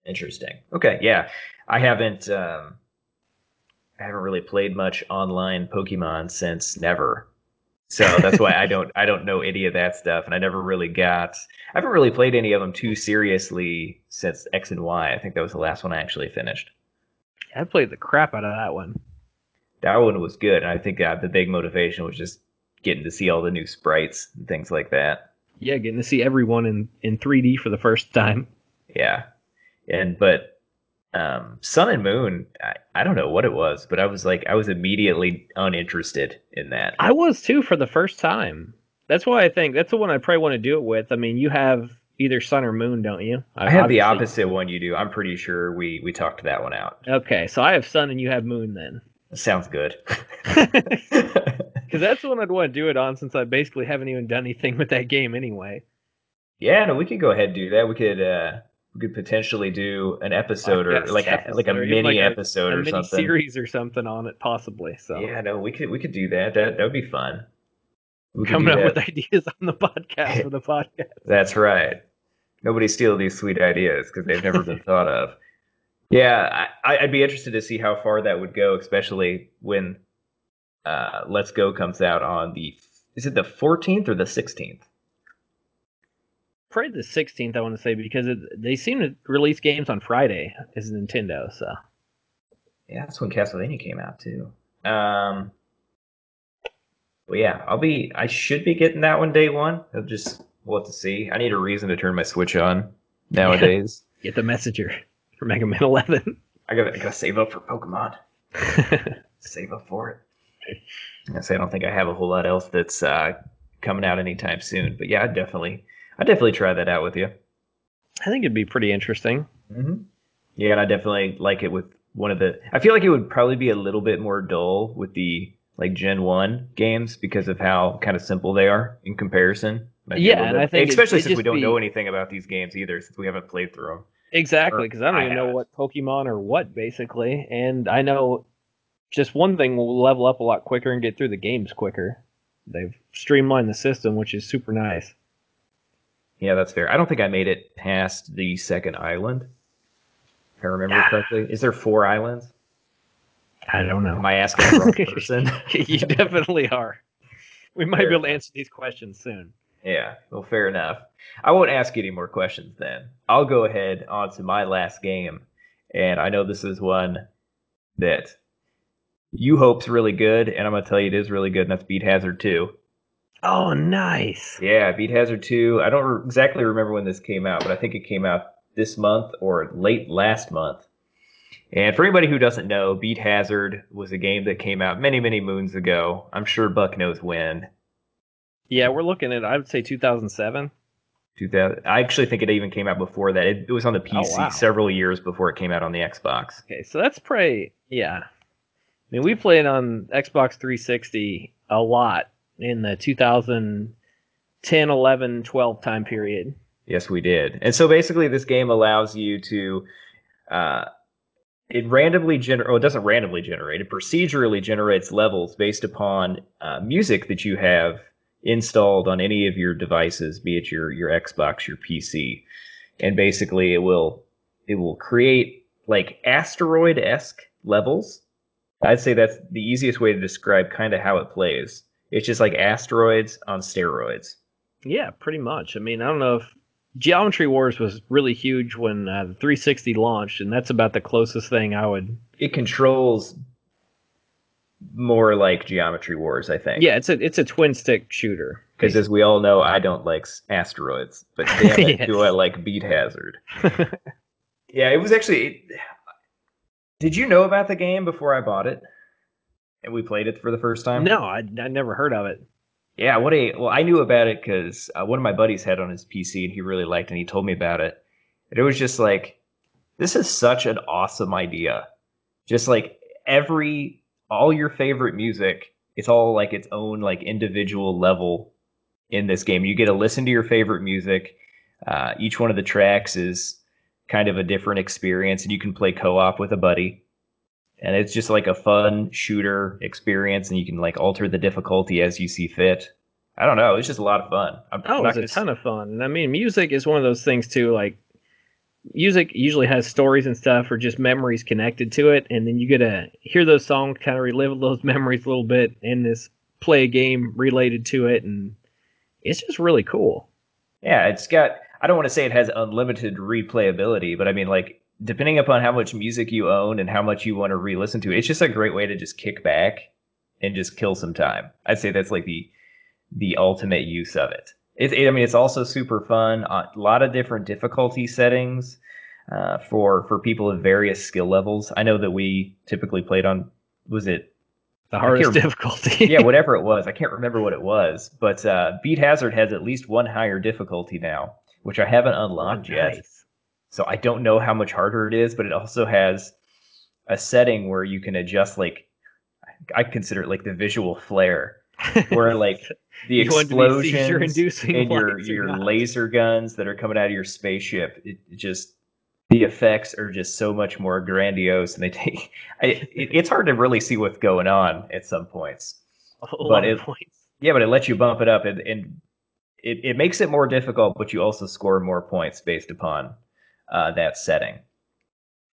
Interesting. Okay, yeah, I haven't um, I haven't really played much online Pokemon since never, so that's why I don't I don't know any of that stuff, and I never really got I haven't really played any of them too seriously since X and Y. I think that was the last one I actually finished. I played the crap out of that one. That one was good, and I think uh, the big motivation was just getting to see all the new sprites and things like that. Yeah, getting to see everyone in, in 3D for the first time. Yeah, and but um, Sun and Moon, I, I don't know what it was, but I was like I was immediately uninterested in that. I was too for the first time. That's why I think that's the one I probably want to do it with. I mean, you have either Sun or Moon, don't you? I have the opposite one you do. I'm pretty sure we we talked that one out. Okay, so I have Sun and you have Moon then. Sounds good. Because that's the one I'd want to do it on since I basically haven't even done anything with that game anyway. yeah, no, we could go ahead and do that. We could uh we could potentially do an episode or like a, like a mini like a- episode a or mini something. series or something on it, possibly. So Yeah, no, we could we could do that. That that would be fun. We coming up that. with ideas on the podcast for the podcast. That's right. Nobody steal these sweet ideas because they've never been thought of. Yeah, I, I'd be interested to see how far that would go, especially when uh, Let's Go comes out on the is it the 14th or the 16th? Probably the 16th, I want to say, because it, they seem to release games on Friday as Nintendo. So Yeah, that's when Castlevania came out too. Um, well, yeah, I'll be. I should be getting that one day one. I'll just we'll have to see. I need a reason to turn my Switch on nowadays. get the messenger for Mega Man 11. I gotta, I gotta save up for Pokemon. Save up for it. I say I don't think I have a whole lot else that's uh, coming out anytime soon. But yeah, definitely, I definitely try that out with you. I think it'd be pretty interesting. Mm-hmm. Yeah, and I definitely like it with one of the. I feel like it would probably be a little bit more dull with the like Gen One games because of how kind of simple they are in comparison. Might be Yeah, and bit- I think especially it'd since we don't know anything about these games either, since we haven't played through them. Exactly, because I don't I even know haven't. what Pokemon or what basically, and I know just one thing will level up a lot quicker and get through the games quicker. They've streamlined the system, which is super nice. Yeah, that's fair. I don't think I made it past the second island. If I remember Yeah. correctly, is there four islands? I don't know. Am I asking the wrong person? you definitely are. We might Fair be able to answer these questions soon. Yeah, well, fair enough. I won't ask you any more questions then. I'll go ahead on to my last game. And I know this is one that you hope's really good, and I'm going to tell you it is really good, and that's Beat Hazard 2. Oh, nice. Yeah, Beat Hazard 2. I don't re- exactly remember when this came out, but I think it came out this month or late last month. And for anybody who doesn't know, Beat Hazard was a game that came out many, many moons ago. I'm sure Buck knows when. Yeah, we're looking at I would say 2007. 2000. I actually think it even came out before that. It, it was on the PC oh, wow. several years before it came out on the Xbox. Okay, so that's pretty. Yeah, I mean we played on Xbox 360 a lot in the 2010, 11, 12 time period. Yes, we did. And so basically, this game allows you to. Uh, it randomly generate. Oh, it doesn't randomly generate. It procedurally generates levels based upon uh, music that you have installed on any of your devices, be it your your Xbox, your PC, and basically it will it will create like asteroid esque levels. I'd say that's the easiest way to describe kind of how it plays. It's just like asteroids on steroids. Yeah, pretty much. I mean, I don't know if Geometry Wars was really huge when uh, the 360 launched, and that's about the closest thing I would. it controls more like Geometry Wars, I think. Yeah, it's a it's a twin stick shooter. Because as we all know, I don't like asteroids, but damn it, Yes. do I like Beat Hazard. yeah, it was actually. It, Did you know about the game before I bought it? And we played it for the first time? No, I, I never heard of it. Yeah, what a well, I knew about it because uh, one of my buddies had on his PC and he really liked it and he told me about it. And it was just like, this is such an awesome idea. Just like every, all your favorite music, it's all like its own like individual level in this game. You get to listen to your favorite music. Uh, each one of the tracks is kind of a different experience, and you can play co op with a buddy and it's just like a fun shooter experience and you can like alter the difficulty as you see fit. I don't know it's just a lot of fun. I'm oh it's a ton of fun. And i mean music is one of those things too like music usually has stories and stuff or just memories connected to it and then you get to hear those songs kind of relive those memories a little bit in this play a game related to it and it's just really cool. Yeah it's got i don't want to say it has unlimited replayability but i mean like depending upon how much music you own and how much you want to re-listen to, it's just a great way to just kick back and just kill some time. I'd say that's like the the ultimate use of it. It, it I mean, it's also super fun. A lot of different difficulty settings uh, for for people of various skill levels. I know that we typically played on was it the hardest difficulty? yeah, whatever it was. I can't remember what it was, but uh, Beat Hazard has at least one higher difficulty now, which I haven't unlocked oh, nice. yet. So I don't know how much harder it is, but it also has a setting where you can adjust like I consider it like the visual flare, where like the explosions and your your laser guns that are coming out of your spaceship, it, it, just the effects are just so much more grandiose, and they take I, it, it's hard to really see what's going on at some points. But it, points. Yeah, but it lets you bump it up, and, and it, it makes it more difficult, but you also score more points based upon uh, that setting.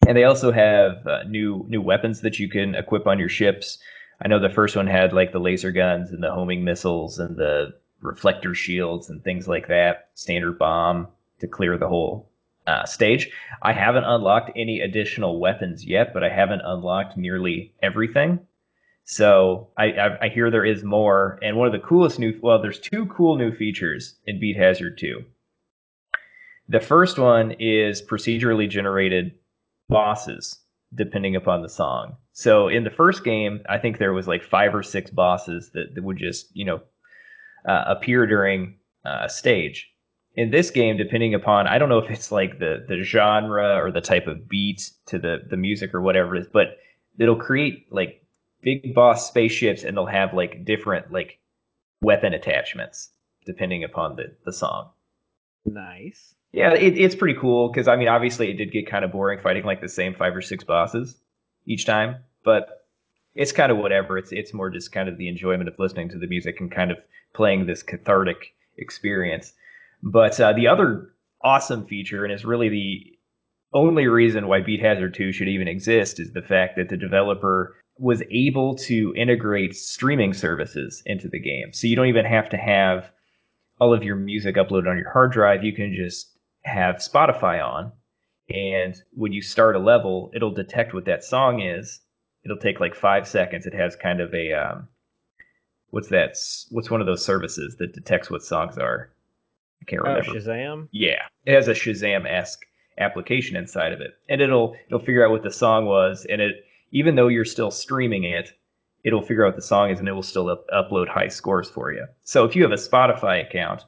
And they also have uh, new new weapons that you can equip on your ships. I know the first one had like the laser guns and the homing missiles and the reflector shields and things like that. Standard bomb to clear the whole uh, stage. I haven't unlocked any additional weapons yet, but I haven't unlocked nearly everything. So I, I, I, hear there is more. And one of the coolest new well, there's two cool new features in Beat Hazard 2. The first one is procedurally generated bosses depending upon the song. So in the first game, I think there was like five or six bosses that, that would just, you know, uh, appear during uh, a stage. In this game, depending upon, I don't know if it's like the, the genre or the type of beat to the, the music or whatever it is, but it'll create like big boss spaceships and they'll have like different like weapon attachments depending upon the, the song. Nice. Yeah, it, it's pretty cool because I mean, obviously, it did get kind of boring fighting like the same five or six bosses each time, but it's kind of whatever. It's it's more just kind of the enjoyment of listening to the music and kind of playing this cathartic experience. But uh, the other awesome feature, and is really the only reason why Beat Hazard 2 should even exist, is the fact that the developer was able to integrate streaming services into the game. So you don't even have to have all of your music uploaded on your hard drive. You can just have Spotify on, and when you start a level, it'll detect what that song is. It'll take like five seconds. It has kind of a um, what's that? What's one of those services that detects what songs are? I can't oh, remember. Oh, Shazam. Yeah, it has a Shazam esque application inside of it, and it'll it'll figure out what the song was, and it even though you're still streaming it, it'll figure out what the song is, and it will still up, upload high scores for you. So if you have a Spotify account,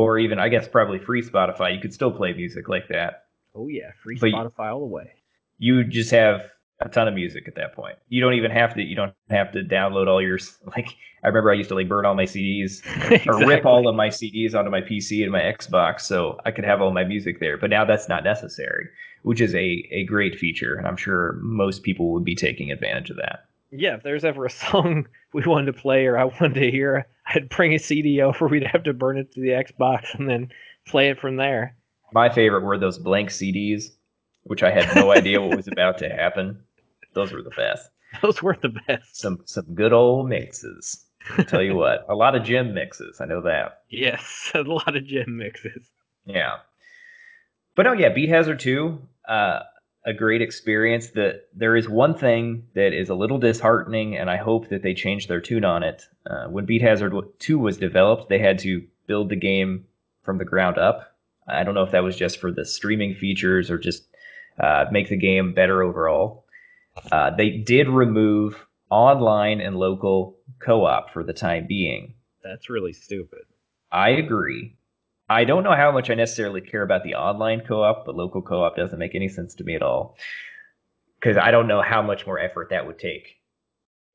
or even I guess probably free Spotify, you could still play music like that. Oh yeah, free but Spotify all the way. You just have a ton of music at that point. You don't even have to. You don't have to download all your like. I remember I used to like burn all my CDs exactly. or rip all of my CDs onto my PC and my Xbox, so I could have all my music there. But now that's not necessary, which is a a great feature, and I'm sure most people would be taking advantage of that yeah, if there's ever a song we wanted to play or I wanted to hear, I'd bring a CD over. We'd have to burn it to the Xbox and then play it from there. My favorite were those blank CDs, which I had no idea what was about to happen. Those were the best. Those were the best. Some some good old mixes. I'll tell you what, a lot of gym mixes. I know that. Yes, a lot of gym mixes. Yeah, but oh yeah, Beat Hazard two. Uh, a great experience. That there is one thing that is a little disheartening, and I hope that they change their tune on it. Uh, when Beat Hazard 2 was developed, they had to build the game from the ground up. I don't know if that was just for the streaming features or just uh, make the game better overall. Uh, they did remove online and local co-op for the time being. That's really stupid. I agree. I don't know how much I necessarily care about the online co-op, but local co-op doesn't make any sense to me at all. Because I don't know how much more effort that would take.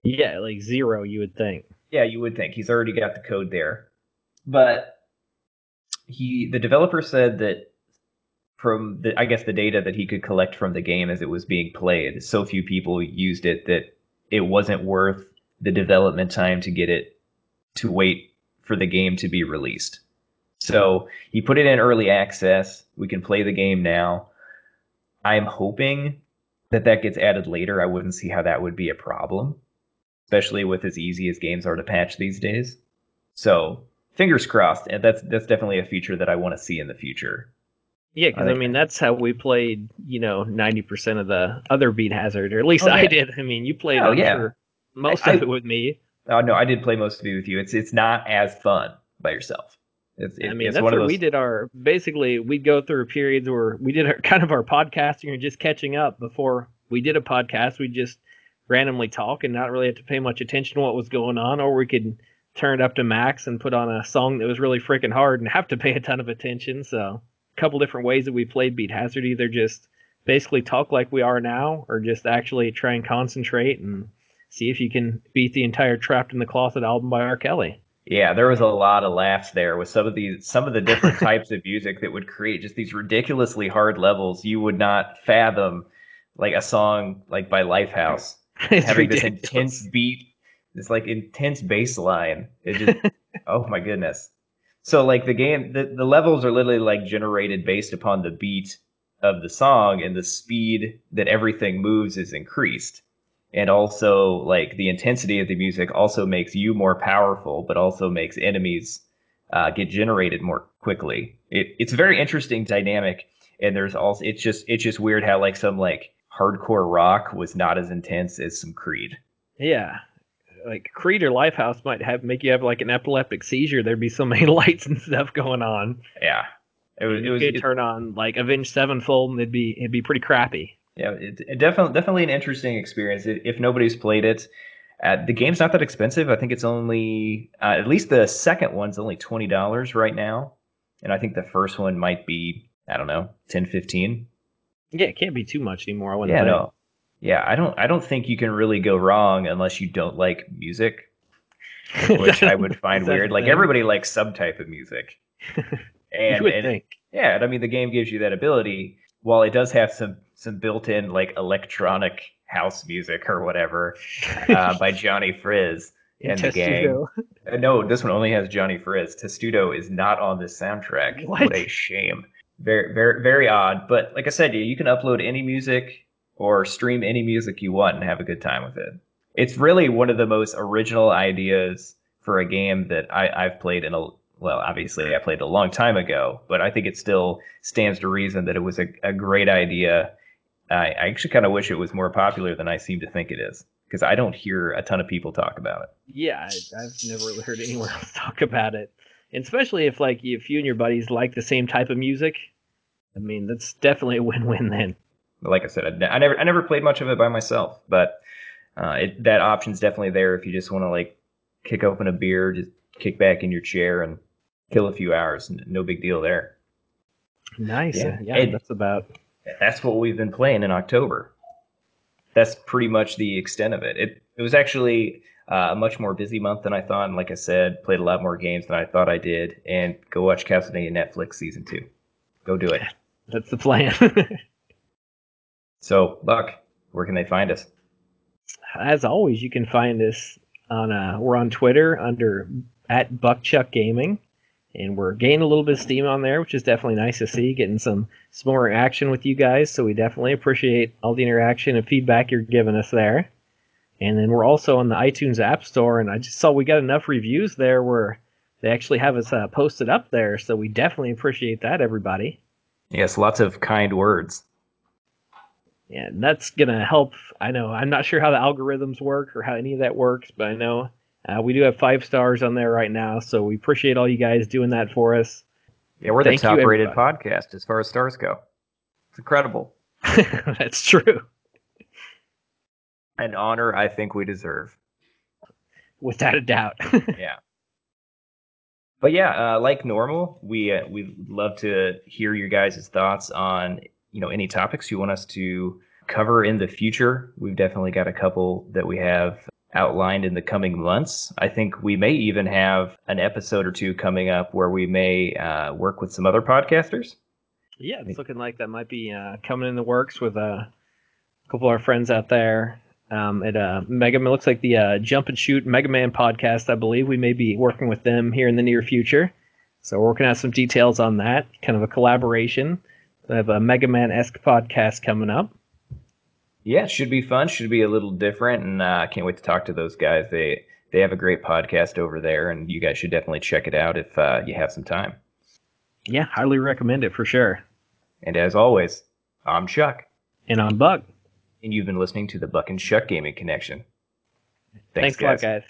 Yeah, like zero, you would think. Yeah, you would think he's already got the code there, but he, the developer said that from the, I guess the data that he could collect from the game as it was being played, so few people used it that it wasn't worth the development time to get it to wait for the game to be released. So he put it in early access. We can play the game now. I'm hoping that that gets added later. I wouldn't see how that would be a problem, especially with as easy as games are to patch these days. So fingers crossed, and that's that's definitely a feature that I want to see in the future. Yeah, because I, I, mean that's how we played. You know, ninety percent of the other Beat Hazard, or at least oh, I did. I mean, you played oh, yeah. Most I, of it with me. Oh no, I did play most of it with you. It's it's not as fun by yourself. It's, it, I mean, that's where those... we did our basically we'd go through periods where we did our, kind of our podcasting or just catching up before we did a podcast. We just randomly talk and not really have to pay much attention to what was going on, or we could turn it up to max and put on a song that was really freaking hard and have to pay a ton of attention. So a couple different ways that we played Beat Hazard, either just basically talk like we are now, or just actually try and concentrate and see if you can beat the entire Trapped in the Closet album by R. Kelly. Yeah, there was a lot of laughs there with some of these some of the different types of music that would create just these ridiculously hard levels you would not fathom like a song like by Lifehouse having ridiculous. this intense beat, this like intense bass line. It just oh my goodness. So like the game the, the levels are literally like generated based upon the beat of the song and the speed that everything moves is increased and also like the intensity of the music also makes you more powerful but also makes enemies uh, get generated more quickly. It, it's a very interesting dynamic and there's also it's just it's just weird how like some like hardcore rock was not as intense as some creed. Yeah. Like creed or lifehouse might have make you have like an epileptic seizure. There'd be so many lights and stuff going on. Yeah. It was, it was could it, turn on like avenged sevenfold and it'd be it'd be pretty crappy yeah, it, it definitely definitely an interesting experience. If nobody's played it, uh, the game's not that expensive. I think it's only uh, at least the second one's only twenty dollars right now, and I think the first one might be I don't know 10 15 Yeah, it can't be too much anymore. I wouldn't yeah, no. Yeah, I don't I don't think you can really go wrong unless you don't like music, which I would find weird. Like everybody likes some type of music. And, you would and, think. Yeah, I mean the game gives you that ability. While it does have some some built-in like electronic house music or whatever uh, by Johnny Frizz and the gang. Uh, no, this one only has Johnny Frizz. Testudo is not on this soundtrack. What? what a shame. Very, very, very odd. But like I said, you can upload any music or stream any music you want and have a good time with it. It's really one of the most original ideas for a game that I, I've played in a well, obviously I played a long time ago, but I think it still stands to reason that it was a, a great idea I, I actually kind of wish it was more popular than I seem to think it is because I don't hear a ton of people talk about it. Yeah, I, have never heard anyone else talk about it, and especially if like if you and your buddies like the same type of music. I mean, that's definitely a win-win then. Like I said, I, I never I never played much of it by myself, but uh, it, that option's definitely there if you just want to like kick open a beer, just kick back in your chair and kill a few hours. No big deal there. Nice. Yeah, yeah that's about that's what we've been playing in October. That's pretty much the extent of it. It it was actually uh, a much more busy month than I thought, and like I said, played a lot more games than I thought I did. And go watch Castlevania Netflix season two. Go do it. That's the plan. so, Buck, where can they find us? As always, you can find us on uh, we're on Twitter under at Buckchuck Gaming and we're gaining a little bit of steam on there, which is definitely nice to see. Getting some some more action with you guys, so we definitely appreciate all the interaction and feedback you're giving us there. And then we're also on the iTunes App Store, and I just saw we got enough reviews there where they actually have us uh, posted up there, so we definitely appreciate that, everybody. Yes, lots of kind words. Yeah, and that's gonna help. I know I'm not sure how the algorithms work or how any of that works, but I know uh, we do have five stars on there right now, so we appreciate all you guys doing that for us. Yeah, we're Thank the top rated podcast as far as stars go. It's incredible. That's true. An honor I think we deserve. Without a doubt. yeah. But yeah, uh, like normal, we uh, we love to hear your guys' thoughts on you know any topics you want us to cover in the future. We've definitely got a couple that we have outlined in the coming months. I think we may even have an episode or two coming up where we may uh, work with some other podcasters. Yeah, it's looking like that might be uh, coming in the works with uh, a couple of our friends out there. Um, at uh, Mega, it looks like the uh, Jump and Shoot Mega Man podcast. I believe we may be working with them here in the near future. So we're working out some details on that, kind of a collaboration. We have a Mega Man esque podcast coming up. Yeah, it should be fun. Should be a little different, and uh, I uh, can't wait to talk to those guys. They they have a great podcast over there, and you guys should definitely check it out if uh, you have some time. Yeah, highly recommend it for sure. And as always, I'm Chuck. And I'm Buck. And you've been listening to the Buck and Chuck Gaming Connection. Thanks, Thanks guys. a lot, guys.